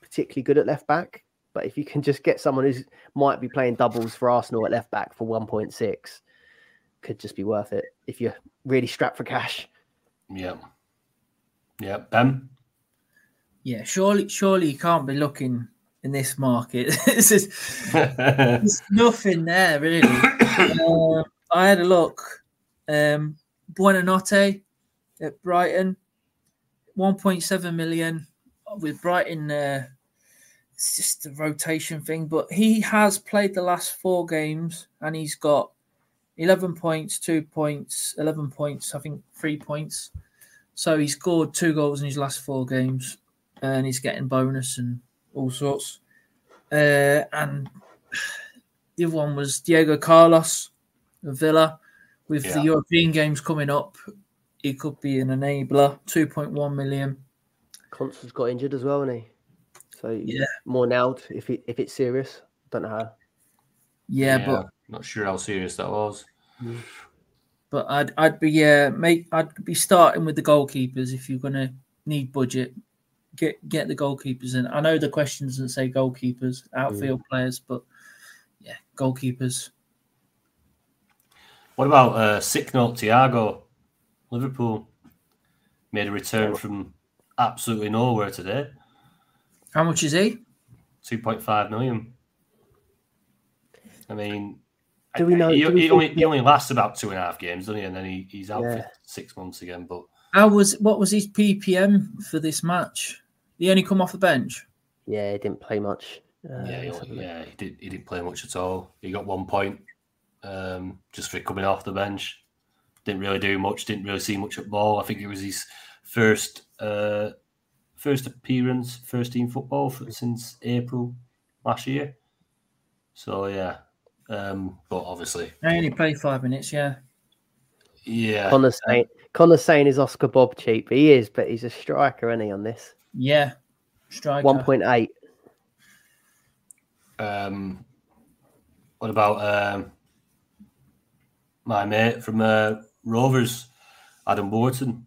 particularly good at left back. But if you can just get someone who might be playing doubles for Arsenal at left back for 1.6, could just be worth it if you're really strapped for cash. yeah, yeah. Ben, Yeah, surely, surely you can't be looking in this market. this is there's nothing there really. Uh, I had a look. Um, Buonanotte at Brighton, 1.7 million with Brighton. Uh, it's just a rotation thing, but he has played the last four games and he's got 11 points, two points, 11 points, I think three points. So he scored two goals in his last four games and he's getting bonus and all sorts. Uh, and the other one was Diego Carlos of Villa. With Yeah. the European games coming up, he could be an enabler. 2.1 million. Konsa's got injured as well, and he so Yeah. more nailed if it, if it's serious. Don't know how. Yeah, but not sure how serious that was. but I'd I'd be yeah, make I'd be starting with the goalkeepers if you're gonna need budget. Get get the goalkeepers in. I know the question doesn't say goalkeepers, outfield players, but yeah, goalkeepers. What about uh, sick note Thiago, Liverpool? made a return from absolutely nowhere today. How much is he? Two point five million. I mean, Do we know- He, do we he only, he only lasts about two and a half games, doesn't he? And then he, he's out Yeah. for six months again. But How was what was his PPM for this match? He only come off the bench. Yeah, he didn't play much. Uh, yeah, let's have a he, look. yeah, he did. He didn't play much at all. He got one point um, just for coming off the bench. Didn't really do much. Didn't really see much at ball. I think it was his first uh, first appearance, first team football for, since April last year. So yeah, um, but obviously, I only played five minutes. Yeah, yeah, Connor's saying, Connor's saying is Oscar Bobb cheap. He is, but he's a striker, isn't he, on this? yeah. Striker. 1.8. Um, what about um, my mate from uh, Rovers, Adam Wharton,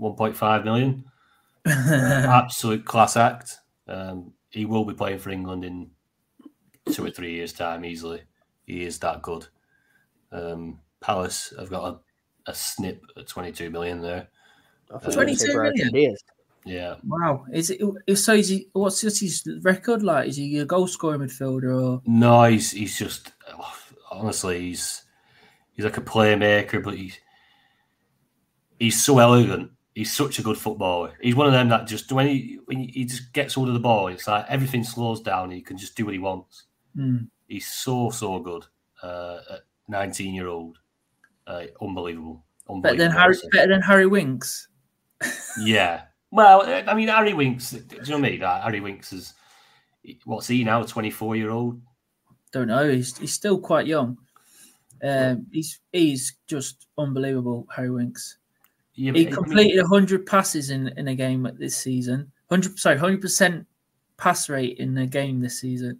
1.5 million. Absolute class act. Um, he will be playing for England in two or three years' time easily. He is that good. Um, Palace have got a, a snip at 22 million there. I thought you were gonna say 22 Brandon million? Diaz. Yeah. Wow. Is it so? Is he? What's his record like? Is he a goal scoring midfielder or? No, he's he's just honestly he's he's like a playmaker, but he's he's so elegant. He's such a good footballer. He's one of them that just when he when he just gets hold of the ball, it's like everything slows down. and He can just do what he wants. Hmm. He's so so good. Uh, at nineteen year old, uh, unbelievable. Better than Harry. Better than Harry Winks. Yeah. Well, I mean, Harry Winks. Do you know what I mean? Like, Harry Winks is what's he now? Twenty four year old. Don't know. He's he's still quite young. Um, he's he's just unbelievable. Harry Winks. Yeah, He but, I mean- completed hundred passes in in a game this season. Hundred sorry, hundred percent pass rate in a game this season.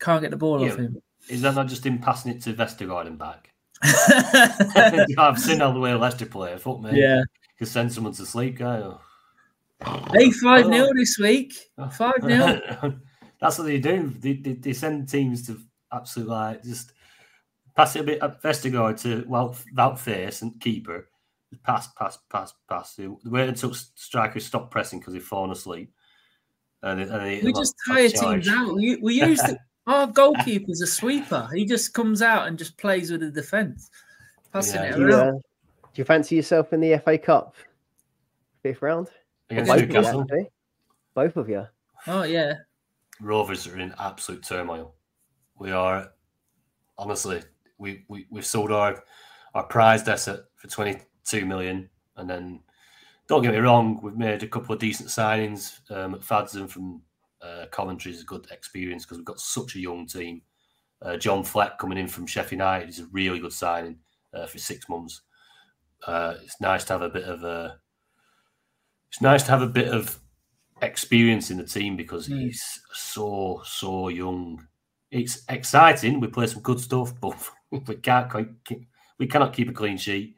Can't get the ball Yeah. off him. Is that not just him passing it to Vestergaard and back? I've seen all the way Leicester play. Fuck me. yeah. Could send someone to sleep, guy. Hey, five 0 this week. Oh. Five 0 That's what they do. They, they, they send teams to absolutely like just pass it a bit uh, at Vestergaard to well without face and keeper. Pass, pass, pass, pass. The way until strikers stop pressing because they've fallen asleep. And, and they, We just tire teams out. We, we use the, our goalkeeper's a sweeper. He just comes out and just plays with the defense, passing Yeah. it Do you, around. uh, do you fancy yourself in the FA Cup? Fifth round? against Both of you, Newcastle. Both of you. Oh yeah, Rovers are in absolute turmoil. We are honestly we, we we've sold our our prized asset for twenty two million, and then don't get me wrong, we've made a couple of decent signings. Um, McFadden from uh, Coventry is a good experience because we've got such a young team. Uh, John Fleck coming in from Sheffield United is a really good signing uh, for six months. Uh, it's nice to have a bit of a. It's nice to have a bit of experience in the team because Mm. he's so so young. It's exciting. We play some good stuff, but we can't quite keep, we cannot keep a clean sheet.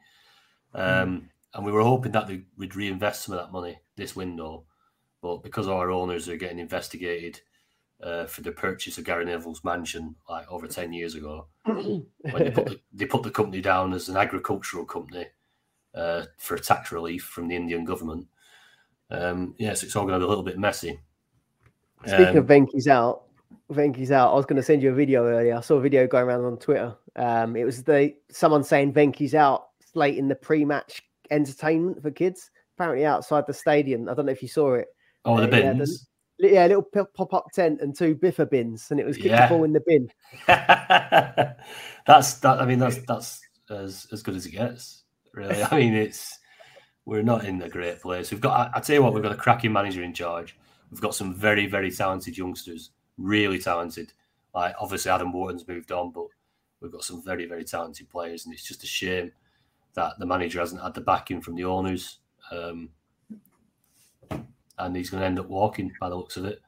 Um, And we were hoping that we'd reinvest some of that money this window, but because our owners are getting investigated uh, for the purchase of Gary Neville's mansion like over ten years ago, when they put the, they put the company down as an agricultural company uh, for tax relief from the Indian government. Um, yes, it's all going to be a little bit messy. Speaking Um, of Venky's out, Venky's out. I was going to send you a video earlier. I saw a video going around on Twitter. Um, it was the someone saying Venky's out late in the pre-match entertainment for kids. Apparently outside the stadium. I don't know if you saw it. Oh, the uh, yeah, the- bins. Yeah, a little pop up tent and two biffa bins, and it was kick Yeah. the ball in the bin. that's that. I mean, that's that's as as good as it gets. Really, I mean, it's we're not in a great place. We've got. I, I tell you what, we've got a cracking manager in charge. We've got some very very talented youngsters, really talented. Like obviously Adam Wharton's moved on, but we've got some very very talented players, and it's just a shame that the manager hasn't had the backing from the owners. Um, and he's going to end up walking by the looks of it.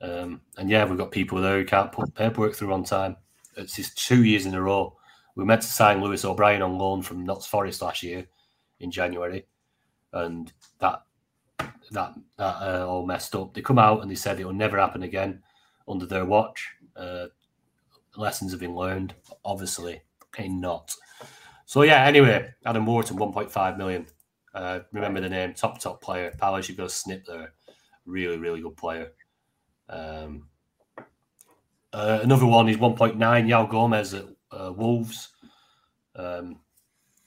Um, and yeah, we've got people there who can't put paperwork through on time. It's just two years in a row. We meant to sign Lewis O'Brien on loan from Notts Forest last year in January, and that that that uh, all messed up. They come out and they said it will never happen again under their watch. Uh, lessons have been learned, obviously, okay, not. So yeah. Anyway, Adam Wharton, one point five million. Uh, remember the name, top top player. Palace, you've got a snip there. Really, really good player. Um, uh, another one is 1.9. João Gomes at uh, Wolves. Um,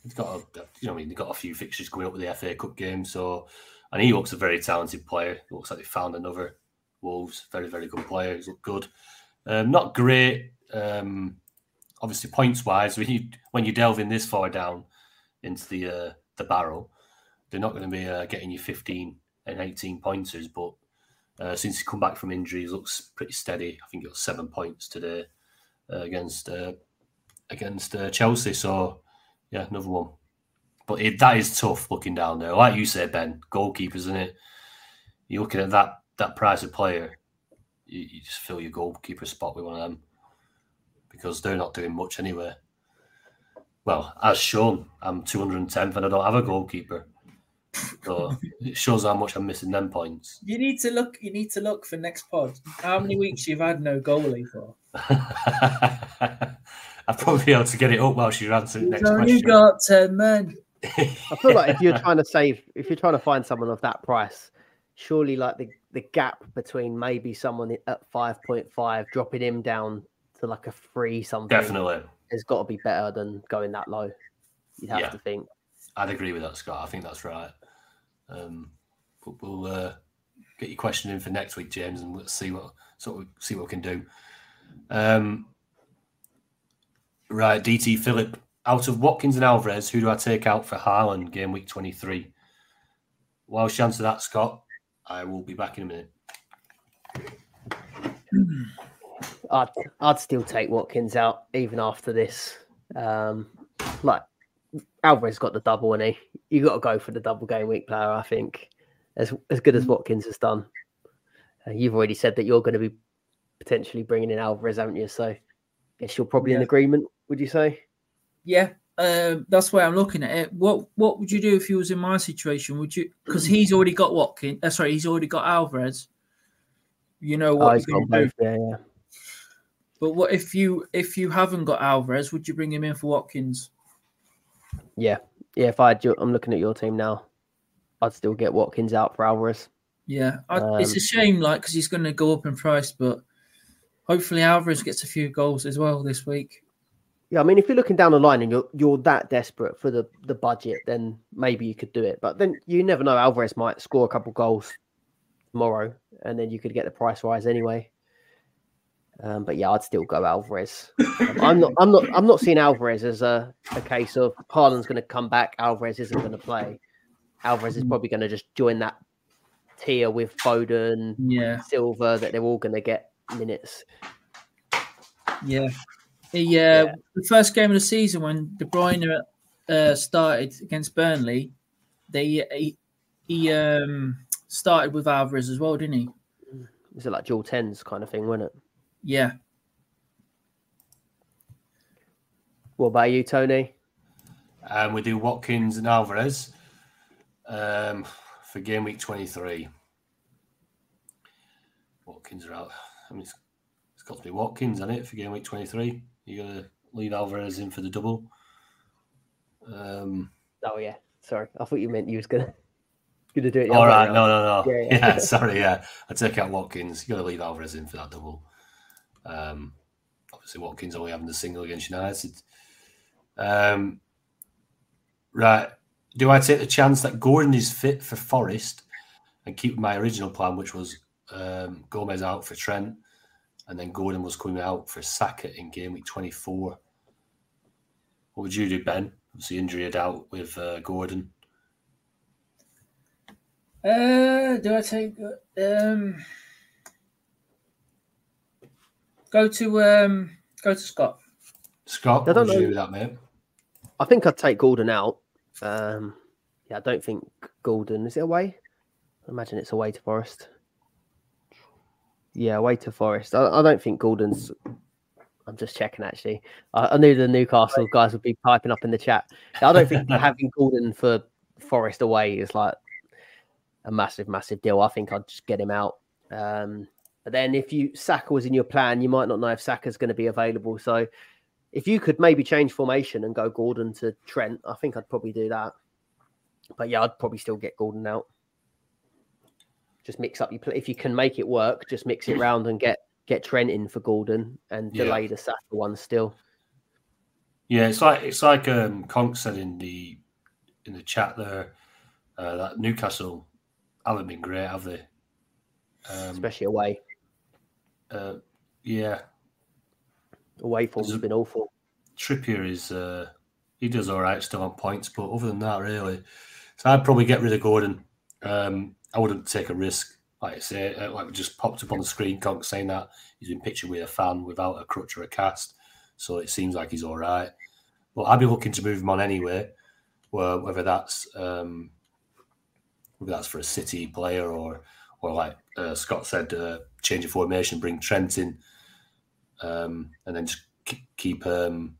he's got a, you know, I mean, they've got a few fixtures coming up with the FA Cup game, so and he looks a very talented player. looks like they found another Wolves, very very good player. He's looked good. Um, not great, um, obviously points wise. When you when you delve in this far down into the uh, the barrel, they're not going to be uh, getting you 15 and 18 pointers. But uh, since he's come back from injury, he looks pretty steady. I think he got seven points today uh, against uh, against uh, Chelsea. So yeah, another one. But it, that is tough looking down there. Like you said, Ben, goalkeepers, isn't it? You're looking at that that price of player, you, you just fill your goalkeeper spot with one of them because they're not doing much anyway. Well, as shown, I'm 210th and I don't have a goalkeeper. So it shows how much I'm missing them points. You need to look. You need to look for next pod. How many weeks you've had no goalie for? I'll probably be able to get it up while she's answering next only question. got ten men. I feel like if you're trying to save, if you're trying to find someone of that price, surely like the, the gap between maybe someone at 5.5 dropping him down to like a free something Definitely. has got to be better than going that low. You'd have Yeah. to think. I'd agree with that, Scott. I think that's right. Um, but we'll uh, get your question in for next week, James, and let's see what sort of see what we can do. Um, right, DT Philip. Out of Watkins and Alvarez, who do I take out for Haaland game week twenty three? Whilst you answer that, Scott, I will be back in a minute. I'd I'd still take Watkins out even after this. Um, like Alvarez got the double, and he you got to go for the double game week player. I think as as good as Watkins has done. Uh, you've already said that you're going to be potentially bringing in Alvarez, haven't you? So, guess you're probably in agreement. Would you say? Yeah, um, that's where I'm looking at it. What What would you do if you was in my situation? Would you? Because he's already got Watkins. Uh, sorry, he's already got Alvarez. You know Oh, what he's you're got gonna do. Yeah, yeah. But what if you if you haven't got Alvarez? Would you bring him in for Watkins? Yeah, yeah. If I had your, I'm looking at your team now, I'd still get Watkins out for Alvarez. Yeah, I, it's Um, a shame, like because he's going to go up in price, but hopefully Alvarez gets a few goals as well this week. Yeah, I mean, if you're looking down the line and you're you're that desperate for the the budget, then maybe you could do it. But then you never know. Alvarez might score a couple goals tomorrow, and then you could get the price rise anyway. Um, but yeah, I'd still go Alvarez. Um, I'm not. I'm not. I'm not seeing Alvarez as a, a case of Haaland's going to come back. Alvarez isn't going to play. Alvarez is probably going to just join that tier with Foden, Yeah, Silva, that they're all going to get minutes. yeah. He, uh, The first game of the season when De Bruyne uh, started against Burnley, they he, he um, started with Alvarez as well, didn't he? Is it like dual tens kind of thing, wasn't it? Yeah. What about you, Tony? Um, we do Watkins and Alvarez um, for game week 23. Watkins are out. I mean, it's, it's got to be Watkins, isn't it, for game week 23? You're going to leave Alvarez in for the double. Um, Oh yeah, sorry. I thought you meant you was gonna gonna do it. the all way right, no, no, no. Yeah, Yeah, yeah. sorry, yeah. I take out Watkins. You're going to leave Alvarez in for that double. Um, obviously, Watkins only having the single against United. Um, right. Do I take the chance that Gordon is fit for Forest and keep my original plan, which was um, Gomez out for Trent, and then Gordon was coming out for Saka in game week 24? What would you do, Ben? Obviously, injury out with uh, Gordon. Uh, do I take um go to um go to Scott? Scott, I don't know. do that, mate? I think I'd take Gordon out. Um, yeah, I don't think Gordon is it away. I imagine it's away to Forest. Yeah, away to Forest. I, I don't think Gordon's. I'm just checking actually. I, I knew the Newcastle guys would be piping up in the chat. I don't think having Gordon for Forest away is like a massive, massive deal. I think I'd just get him out. Um, but then if you Saka was in your plan, you might not know if Saka's going to be available. So if you could maybe change formation and go Gordon to Trent, I think I'd probably do that. But yeah, I'd probably still get Gordon out. Just mix up your play. If you can make it work, just mix it round and get get Trent in for Gordon and Yeah. delay the Saka one still. Yeah, it's like it's like um, Conk said in the in the chat there uh, that Newcastle haven't been great, have they? Um, especially away. Uh, yeah, Away form's been awful. Trippier is uh, he does all right still on points, but other than that, really, so I'd probably get rid of Gordon. Um, I wouldn't take a risk, like I say, uh, like we just popped up on the screen. Conk saying that he's been pictured with a fan without a crutch or a cast, so it seems like he's all right. But I'd be looking to move him on anyway, well, whether that's um, whether that's for a City player or or like uh, Scott said, uh, change of formation, bring Trent in, um, and then just keep um,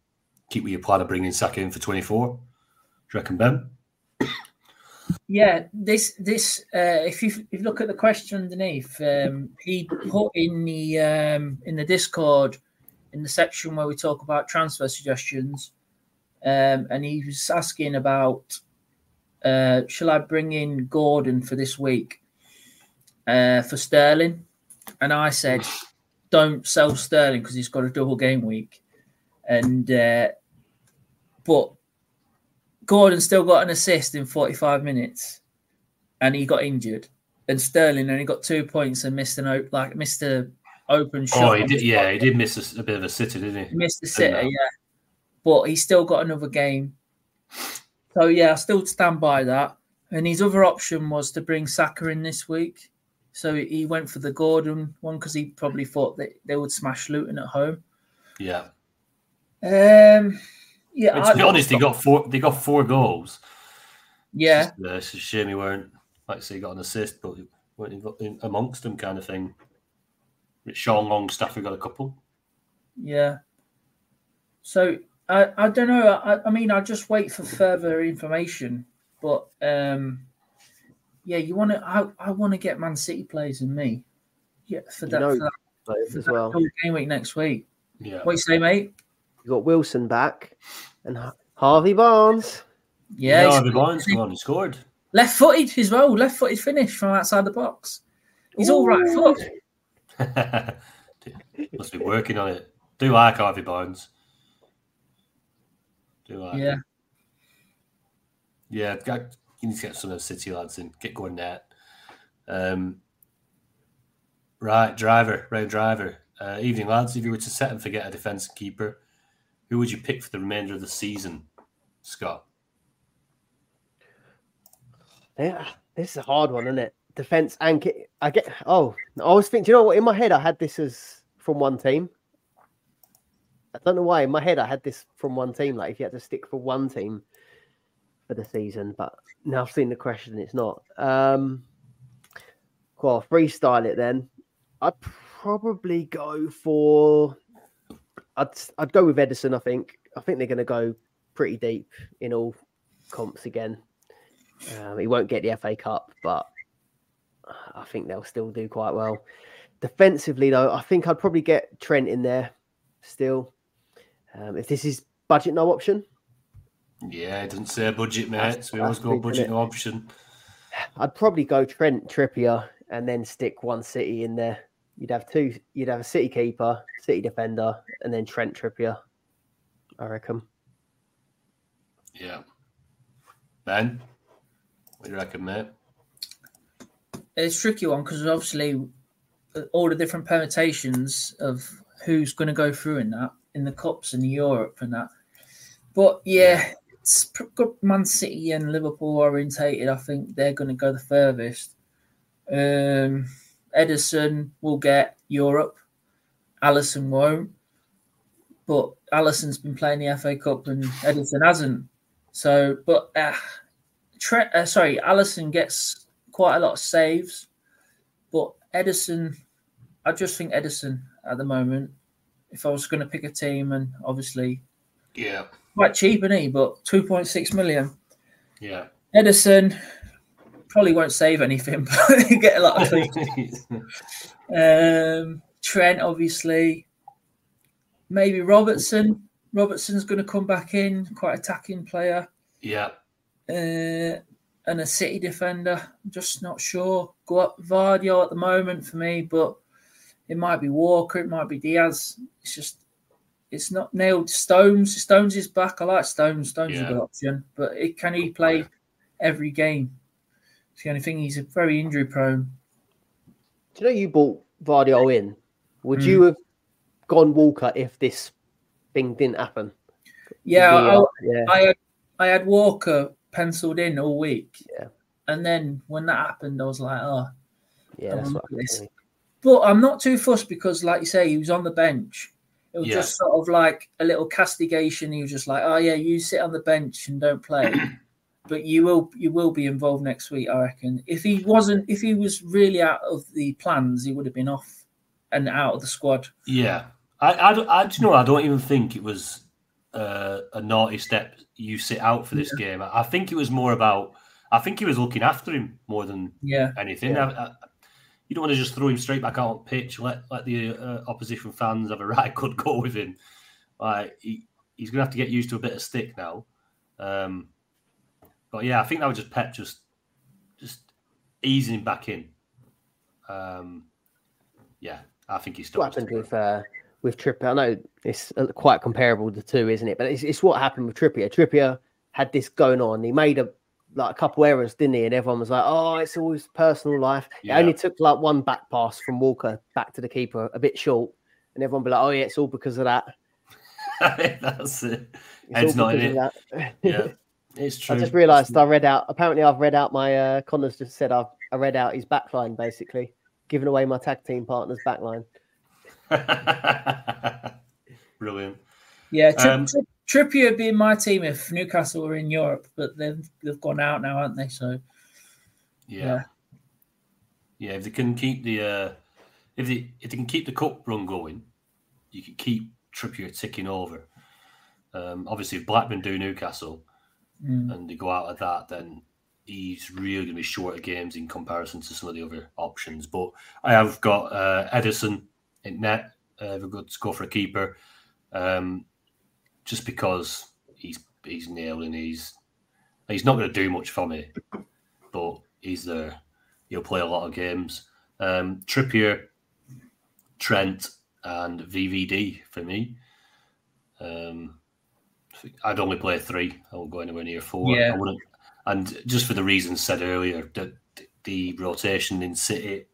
keep with your plan of bringing Saka in for twenty four. Do you reckon, Ben? Yeah, this this uh, if you if you look at the question underneath, um, he put in the um, in the Discord in the section where we talk about transfer suggestions, um, and he was asking about uh, shall I bring in Gordon for this week uh, for Sterling, and I said don't sell Sterling because he's got a double game week, and uh, but Gordon still got an assist in 45 minutes and he got injured. And Sterling only got two points and missed an op- like missed a open shot. Oh, he did. Yeah, he did miss a, a bit of a sitter, didn't he? Missed Didn't sitter, yeah. But he still got another game. So yeah, I still stand by that. And his other option was to bring Saka in this week. So he went for the Gordon one because he probably thought that they would smash Luton at home. Yeah. Um, yeah, I mean, to be honest, he got four. They got four goals. yeah, Uh, it's a shame he weren't. Like I say, he got an assist, but he weren't in- in- amongst them, kind of thing. Sean Longstaff, got a couple. Yeah. So I, I don't know. I, I mean, I just wait for further information. But um, yeah, you want to. I, I want to get Man City players in me. Yeah, for You that, know, for that, for as that well. double game week next week. Yeah. What you say, mate? You got Wilson back and Harvey Barnes. Yeah, no, he's the Lions come on, he scored. left-footed as well. Left-footed finish from outside the box. He's all right foot. Must be working on it. Do like Harvey Barnes. Do like Yeah. him. Yeah, got- you need to get some of the City lads in. Get going net. Um, right, driver, round driver. Uh, evening, lads. If you were to set and forget a defence and keeper, who would you pick for the remainder of the season, Scott? Yeah, this is a hard one, isn't it? Defense and ki- I get. Oh, I was thinking. Do you know what? In my head, I had this as from one team. I don't know why. In my head, I had this from one team. Like if you had to stick for one team for the season, but now I've seen the question. It's not. Um, well, freestyle it then. I'd probably go for. I'd I'd go with Ederson. I think. I think they're going to go pretty deep in all comps again. Um, he won't get the FA Cup, but I think they'll still do quite well. Defensively, though, I think I'd probably get Trent in there still. Um, if this is budget no option, Yeah, it doesn't say a budget, mate. That's- So we always go budget no option. I'd probably go Trent Trippier and then stick one City in there. You'd have two. You'd have a City keeper, City defender, and then Trent Trippier. I reckon. Yeah. Ben, what do you reckon, mate? It's a tricky one because obviously uh, all the different permutations of who's going to go through in that in the cups and Europe and that. But yeah, it's pr- good Man City and Liverpool orientated. I think they're going to go the furthest. Um, Ederson will get Europe. Alisson won't. But Alisson's been playing the FA Cup and Ederson hasn't. So, but uh, uh, sorry, Alisson gets quite a lot of saves, but Ederson, I just think Ederson at the moment. If I was going to pick a team, and obviously Yeah. Quite cheap, isn't he? But two point six million. Yeah. Ederson probably won't save anything, but he get a lot of. Um, Trent, obviously, maybe Robertson. Robertson's going to come back in, quite attacking player. yeah. Uh, and a City defender. I'm just not sure. Gvardiol at the moment for me, but it might be Walker, it might be Diaz. It's just it's not nailed. Stones, Stones is back. I like Stones. Stones is a good option, but it, can he play every game? It's the only thing. He's very injury prone. Do you know you bought Gvardiol in? Would Mm. you have gone Walker if this thing didn't happen? Yeah, I, yeah. I had I had Walker penciled in all week. Yeah. And then when that happened, I was like, oh, yeah, I'm that's on what I this. think. But I'm not too fussed because, like you say, he was on the bench. It was Yeah. just sort of like a little castigation. He was just like, "Oh yeah, you sit on the bench and don't play, but you will you will be involved next week." I reckon. If he wasn't, if he was really out of the plans, he would have been off and out of the squad. Yeah, I, I, don't- I, you know, I don't even think it was uh, a naughty step. You sit out for this game. I, I think it was more about. I think he was looking after him more than Yeah, anything. Yeah. I, you don't want to just throw him straight back out on pitch. Let let the uh, opposition fans have a right good go with him. Like he, he's going to have to get used to a bit of stick now. Um, but yeah, I think that was just Pep just just easing him back in. Um, yeah, I think he's still. what happened with uh, with Trippier. I know it's quite comparable the two, isn't it? But it's, it's what happened with Trippier. Trippier had this going on. He made a like a couple errors, didn't he? And everyone was like, "Oh, it's always personal life." Yeah. It only took like one back pass from Walker back to the keeper, a bit short, and everyone be like, "Oh yeah, it's all because of that." That's it. It's all not in because it. of that." Yeah, it's true. I just realised I read out. Apparently, I've read out my. Uh, Connor's just said I've I read out his backline basically, giving away my tag team partner's backline. Brilliant. yeah. Tri- Um, Tri- Trippier would be in my team if Newcastle were in Europe, but they've they've gone out now, haven't they? So Yeah. Yeah. yeah. if they can keep the uh, if they if they can keep the cup run going, you can keep Trippier ticking over. Um, obviously, if Blackburn do Newcastle mm, and they go out of that, then he's really going to be short of games in comparison to some of the other options. But I have got uh, Ederson in net. Uh, we're good to go for a keeper, um, just because he's he's nailed and he's he's not going to do much for me, but he's there. He'll play a lot of games. Um, Trippier, Trent, and VVD for me. Um, I'd only play three. I won't go anywhere near four. Yeah. I wouldn't. And just for the reasons said earlier, the, the rotation in City,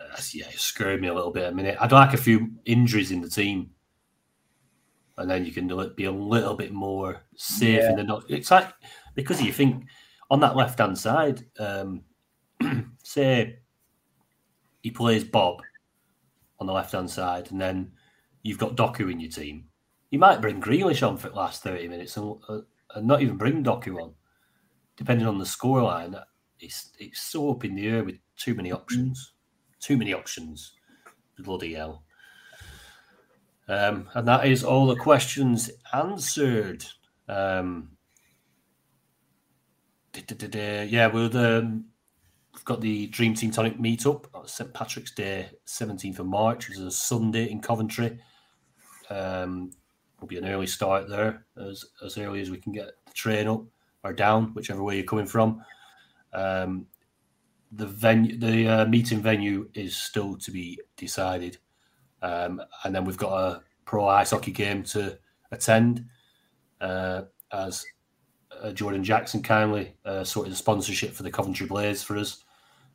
uh, yeah, it scared me a little bit a minute. I'd like a few injuries in the team, and then you can be a little bit more safe in the not. It's like because you think on that left hand side, um, say he plays Bobb on the left hand side, and then you've got Doku in your team. You might bring Grealish on for the last thirty minutes, and, uh, and not even bring Doku on, depending on the scoreline. It's it's so up in the air with too many options, too many options. Bloody hell. Um, and that is all the questions answered. Um, yeah, um, we've got the Dream Team Tonic meetup on St Patrick's Day, seventeenth of March, which is a Sunday in Coventry. Um, will be an early start there, as as early as we can get the train up or down, whichever way you're coming from. Um, the venue, the uh, meeting venue is still to be decided, um, and then we've got a pro ice hockey game to attend. Uh, as uh, Jordan Jackson kindly uh, sorted the sponsorship for the Coventry Blaze for us.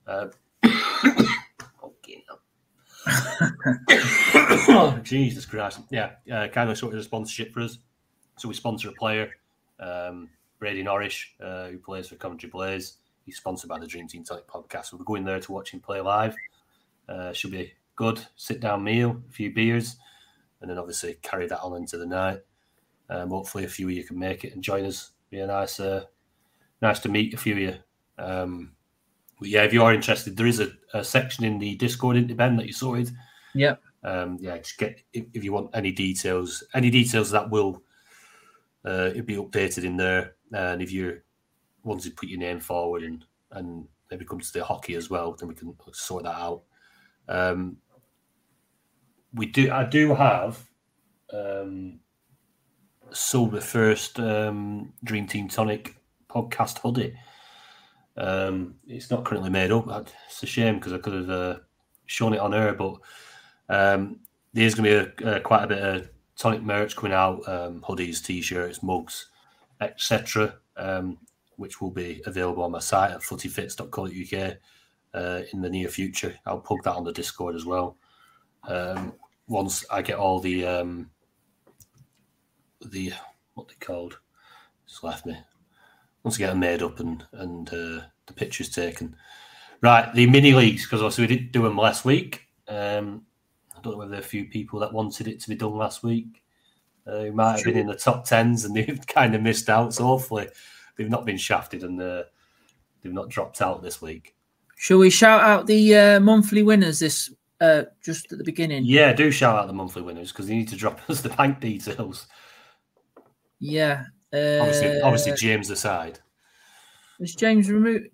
Uh, oh, Jesus Christ! Yeah, uh, kindly sorted the sponsorship for us, so we sponsor a player, um, Brady Norrish, uh, who plays for Coventry Blaze. He's sponsored by the Dream Team Tonic podcast. So we're going there to watch him play live. Uh, should be good. Sit down meal, a few beers, and then obviously carry that on into the night. Um, hopefully, a few of you can make it and join us. Be a nice, uh, nice to meet a few of you. Um, but yeah, if you are interested, there is a, a section in the Discord into Ben that you sorted. yeah, Um, yeah, just get if, if you want any details, any details that will uh, it'll be updated in there. And if you want to put your name forward and and maybe come to the hockey as well, then we can sort that out. Um, we do. I do have um, sold the first um, Dream Team Tonic podcast hoodie. Um, it's not currently made up. It's a shame because I could have uh, shown it on air, but um, there's going to be a, a, quite a bit of tonic merch coming out um, hoodies, t shirts, mugs, etc., um, which will be available on my site at footyfits.co.uk uh, in the near future. I'll plug that on the Discord as well. Um, once I get all the um, the what they called, just left me. Once I get them made up and and uh, the pictures taken, right? The mini leagues because obviously we didn't do them last week. Um, I don't know whether there are a few people that wanted it to be done last week. Uh, who might have been in the top tens and they've kind of missed out. So hopefully they've not been shafted and uh, they've not dropped out this week. Shall we shout out the uh, monthly winners this uh, just at the beginning? Yeah, do shout out the monthly winners because they need to drop us the bank details. Yeah, obviously, uh, obviously James aside. Has James removed?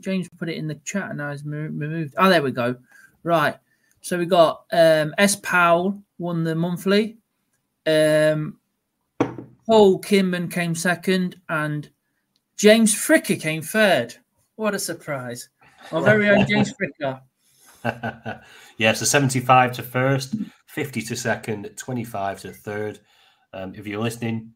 James put it in the chat and now it's removed. Oh, there we go. Right. So we got um, S. Powell won the monthly. Um, Paul Kimman came second, and James Fricker came third. What a surprise! Our very own James Fricker. yeah, so 75 to first, 50 to second, 25 to third. Um, if you're listening,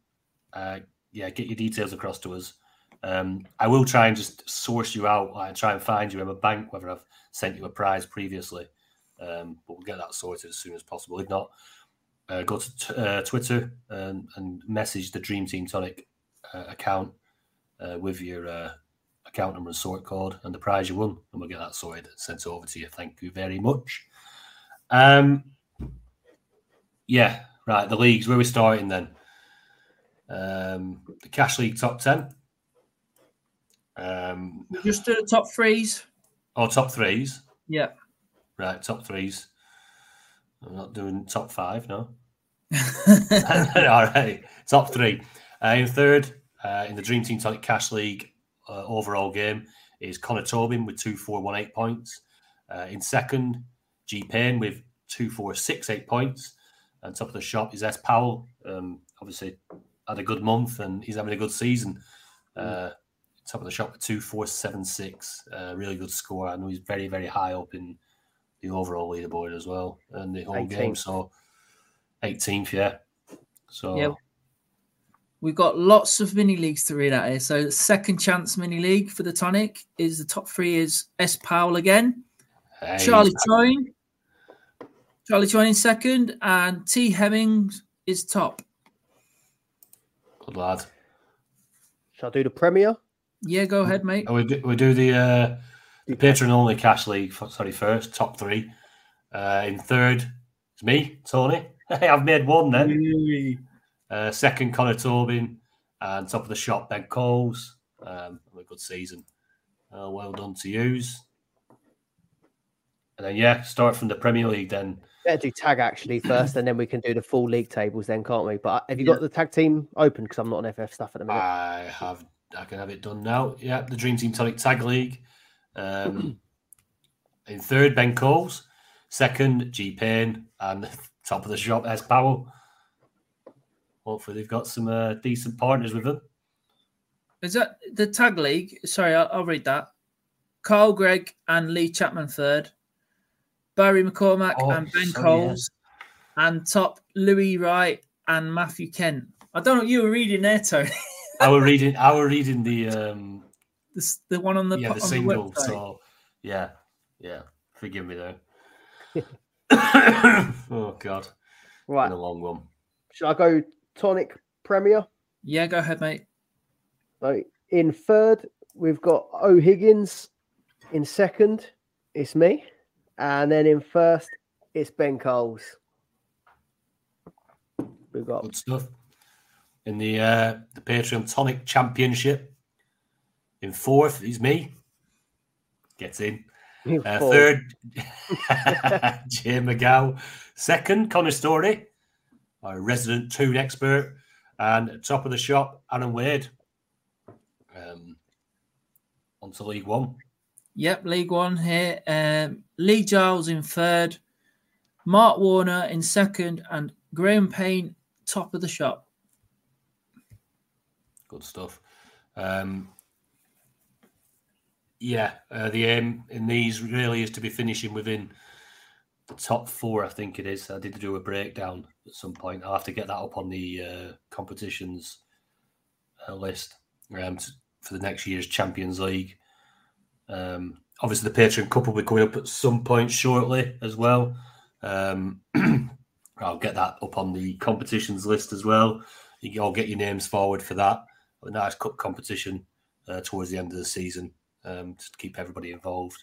uh, yeah, get your details across to us. Um, I will try and just source you out and try and find you in a bank, whether I've sent you a prize previously. Um, but we'll get that sorted as soon as possible. If not, uh, go to t- uh, Twitter and, and, message the Dream Team Tonic uh, account uh, with your uh, account number and sort code and the prize you won, and we'll get that sorted and sent over to you. Thank you very much. Um, yeah, right. The leagues where we starting then. Um, the Cash League top ten. Um, just do the top threes. Oh, top threes. Yeah. Right, top threes. I'm not doing top five, no. All right, top three. Uh, in third, uh, in the Dream Team Tonic Cash League uh, overall game, is Connor Tobin with two, four, one, eight points. Uh, in second, G Payne with two, four, six, eight points. And top of the shop is S Powell. Um, obviously, had a good month and he's having a good season. Uh, top of the shop with two, four, seven, six. Uh, really good score. I know he's very, very high up in the overall leaderboard as well and the whole 18th. game. So 18th, yeah. So yeah. We've got lots of mini leagues to read out here. So second chance mini league for the tonic is the top three is S Powell again, hey, Charlie Choin, Charlie Choin in second, and T Hemmings is top. Good lad. Shall I do the Premier? Yeah, go ahead, mate. we do, we do the uh, the patron only cash league. Sorry, first top three. Uh, in third, it's me, Tony. Hey, I've made one then. Uh, second, Connor Tobin, and top of the shop, Ben Coles. Um, a good season. Uh, well done to use. And then yeah, start from the Premier League then. Better do tag actually first, and then we can do the full league tables then, can't we? But have you got the tag team open? Because I'm not on FF stuff at the minute. I have. I can have it done now. Yeah, the Dream Team Tonic Tag League. Um, in third, Ben Coles. Second, G Payne. And top of the shop, S Powell. Hopefully, they've got some uh, decent partners with them. Is that the tag league? Sorry, I'll, I'll read that. Carl Gregg and Lee Chapman third. Barry McCormack oh, and Ben sorry, Coles. Yeah. And top Louis Wright and Matthew Kent. I don't know what you were reading there, Tony. I were reading. I were reading the um, the, the one on the yeah the single. The so yeah, yeah. Forgive me though. oh God, right, Been a long one. Should I go tonic Premier? Yeah, go ahead, mate. So in third, we've got O'Higgins. In second, it's me, and then in first, it's Ben Coles. We've got good stuff in the uh, the Patreon Tonic Championship. In fourth is me. Gets in. Uh, third, Jay McGow. Second, Connor Story, our resident tune expert. And top of the shop, Aaron Wade. Um, on to League One. Yep, League One here. Um, Lee Giles in third, Mark Warner in second, and Graham Payne top of the shop. Good stuff. Um, Yeah, uh, the aim in these really is to be finishing within top four. I think it is. I did do a breakdown at some point. I'll have to get that up on the uh, competitions uh, list um, for the next year's Champions League. Um, obviously, the Patreon Cup will be coming up at some point shortly as well. Um, I'll get that up on the competitions list as well. You all get your names forward for that. A nice cup competition uh, towards the end of the season um, to keep everybody involved.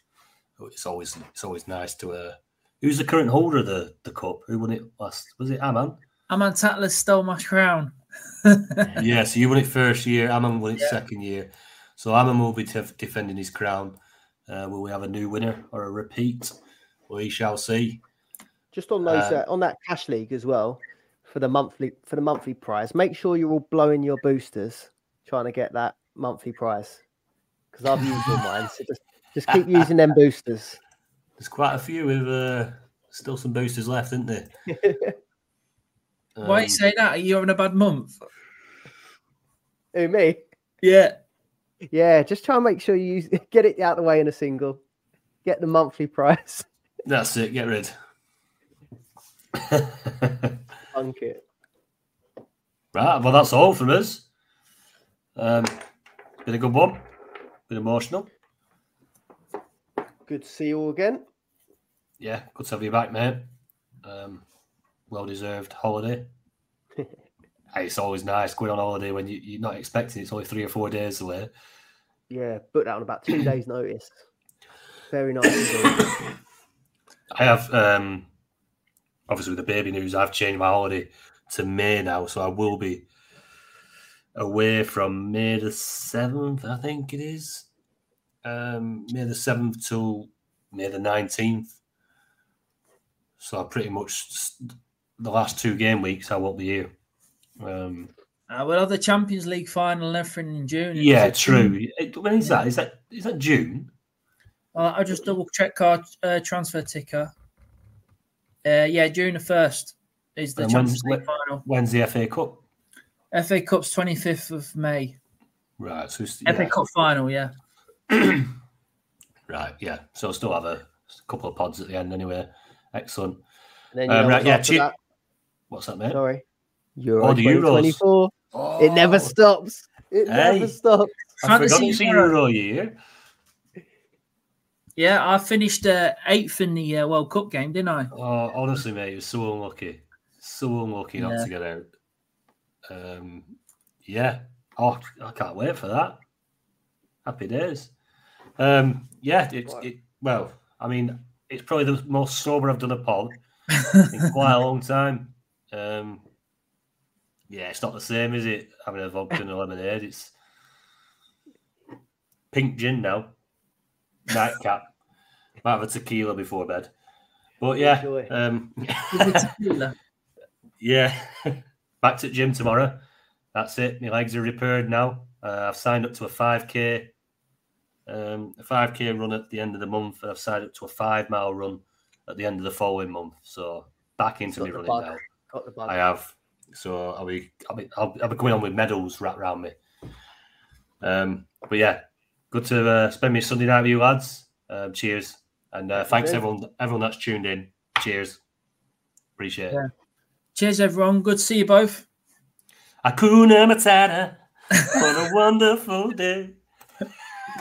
It's always it's always nice to. Who's the current holder of the, the cup? Who won it last? Was it Aman? Aman Tatler stole my crown. yeah, so you won it first year. Aman won it yeah. second year. So Aman will be t- defending his crown. Uh, will we have a new winner or a repeat? We shall see. Just on those uh, uh, on that cash league as well for the monthly for the monthly prize. Make sure you're all blowing your boosters trying to get that monthly prize because I've used all mine. So just just keep using them boosters. There's quite a few with uh, still some boosters left, isn't there? um, Why you say that? Are you having a bad month? Who me? Yeah. Yeah, just try and make sure you use, get it out of the way in a single. Get the monthly price. That's it. Get rid. Funk it. Right, well, that's all from us. Um, been a good one. Been emotional. Good to see you all again. Yeah, good to have you back, mate. Um, well deserved holiday. it's always nice going on holiday when you, you're not expecting it's only three or four days away. Yeah, booked out on about two days' notice. Very nice. I have um, obviously with the baby news, I've changed my holiday to May now, so I will be away from May the seventh, I think it is. Um, May the seventh till May the nineteenth. So I pretty much the last two game weeks I won't be here. Um, uh, well, the Champions League final and everything in June. Yeah, true. June? When is that? Is that is that June? Uh, I'll just double check our uh, transfer ticker. Uh, yeah, June the first is the and Champions League final. When's the FA Cup? FA Cup's twenty fifth of May. Right. So yeah. FA Cup final, yeah. right. Yeah. So I'll still have a couple of pods at the end anyway. Excellent. Um, right. Yeah. That? What's that, mate? Sorry. Euro oh, 2024. Oh. It never stops. It hey. never stops. I forgot it's a Euro year. Yeah, I finished uh, eighth in the uh, World Cup game, didn't I? Oh, honestly, mate, it was so unlucky, so unlucky yeah. not to get out. Um, yeah, oh, I can't wait for that. Happy days. Um, yeah, it's it, well, I mean, it's probably the most sober I've done a pod in quite a long time. Um, yeah, it's not the same, is it? Having a vodka and a lemonade. It's pink gin now nightcap. Might have a tequila before bed. But yeah, um, yeah, back to the gym tomorrow. That's it. My legs are repaired now. Uh, I've signed up to a 5k, um, a 5k run at the end of the month. and I've signed up to a five mile run at the end of the following month. So back into me running now. I have. So I'll be, I'll be, I'll, I'll be going on with medals wrapped around me. Um, but yeah, good to uh, spend my Sunday night with you lads. Um, cheers, and uh, thanks everyone, everyone that's tuned in. Cheers, appreciate it. Yeah. Cheers, everyone. Good to see you both. Hakuna Matata. what a wonderful day.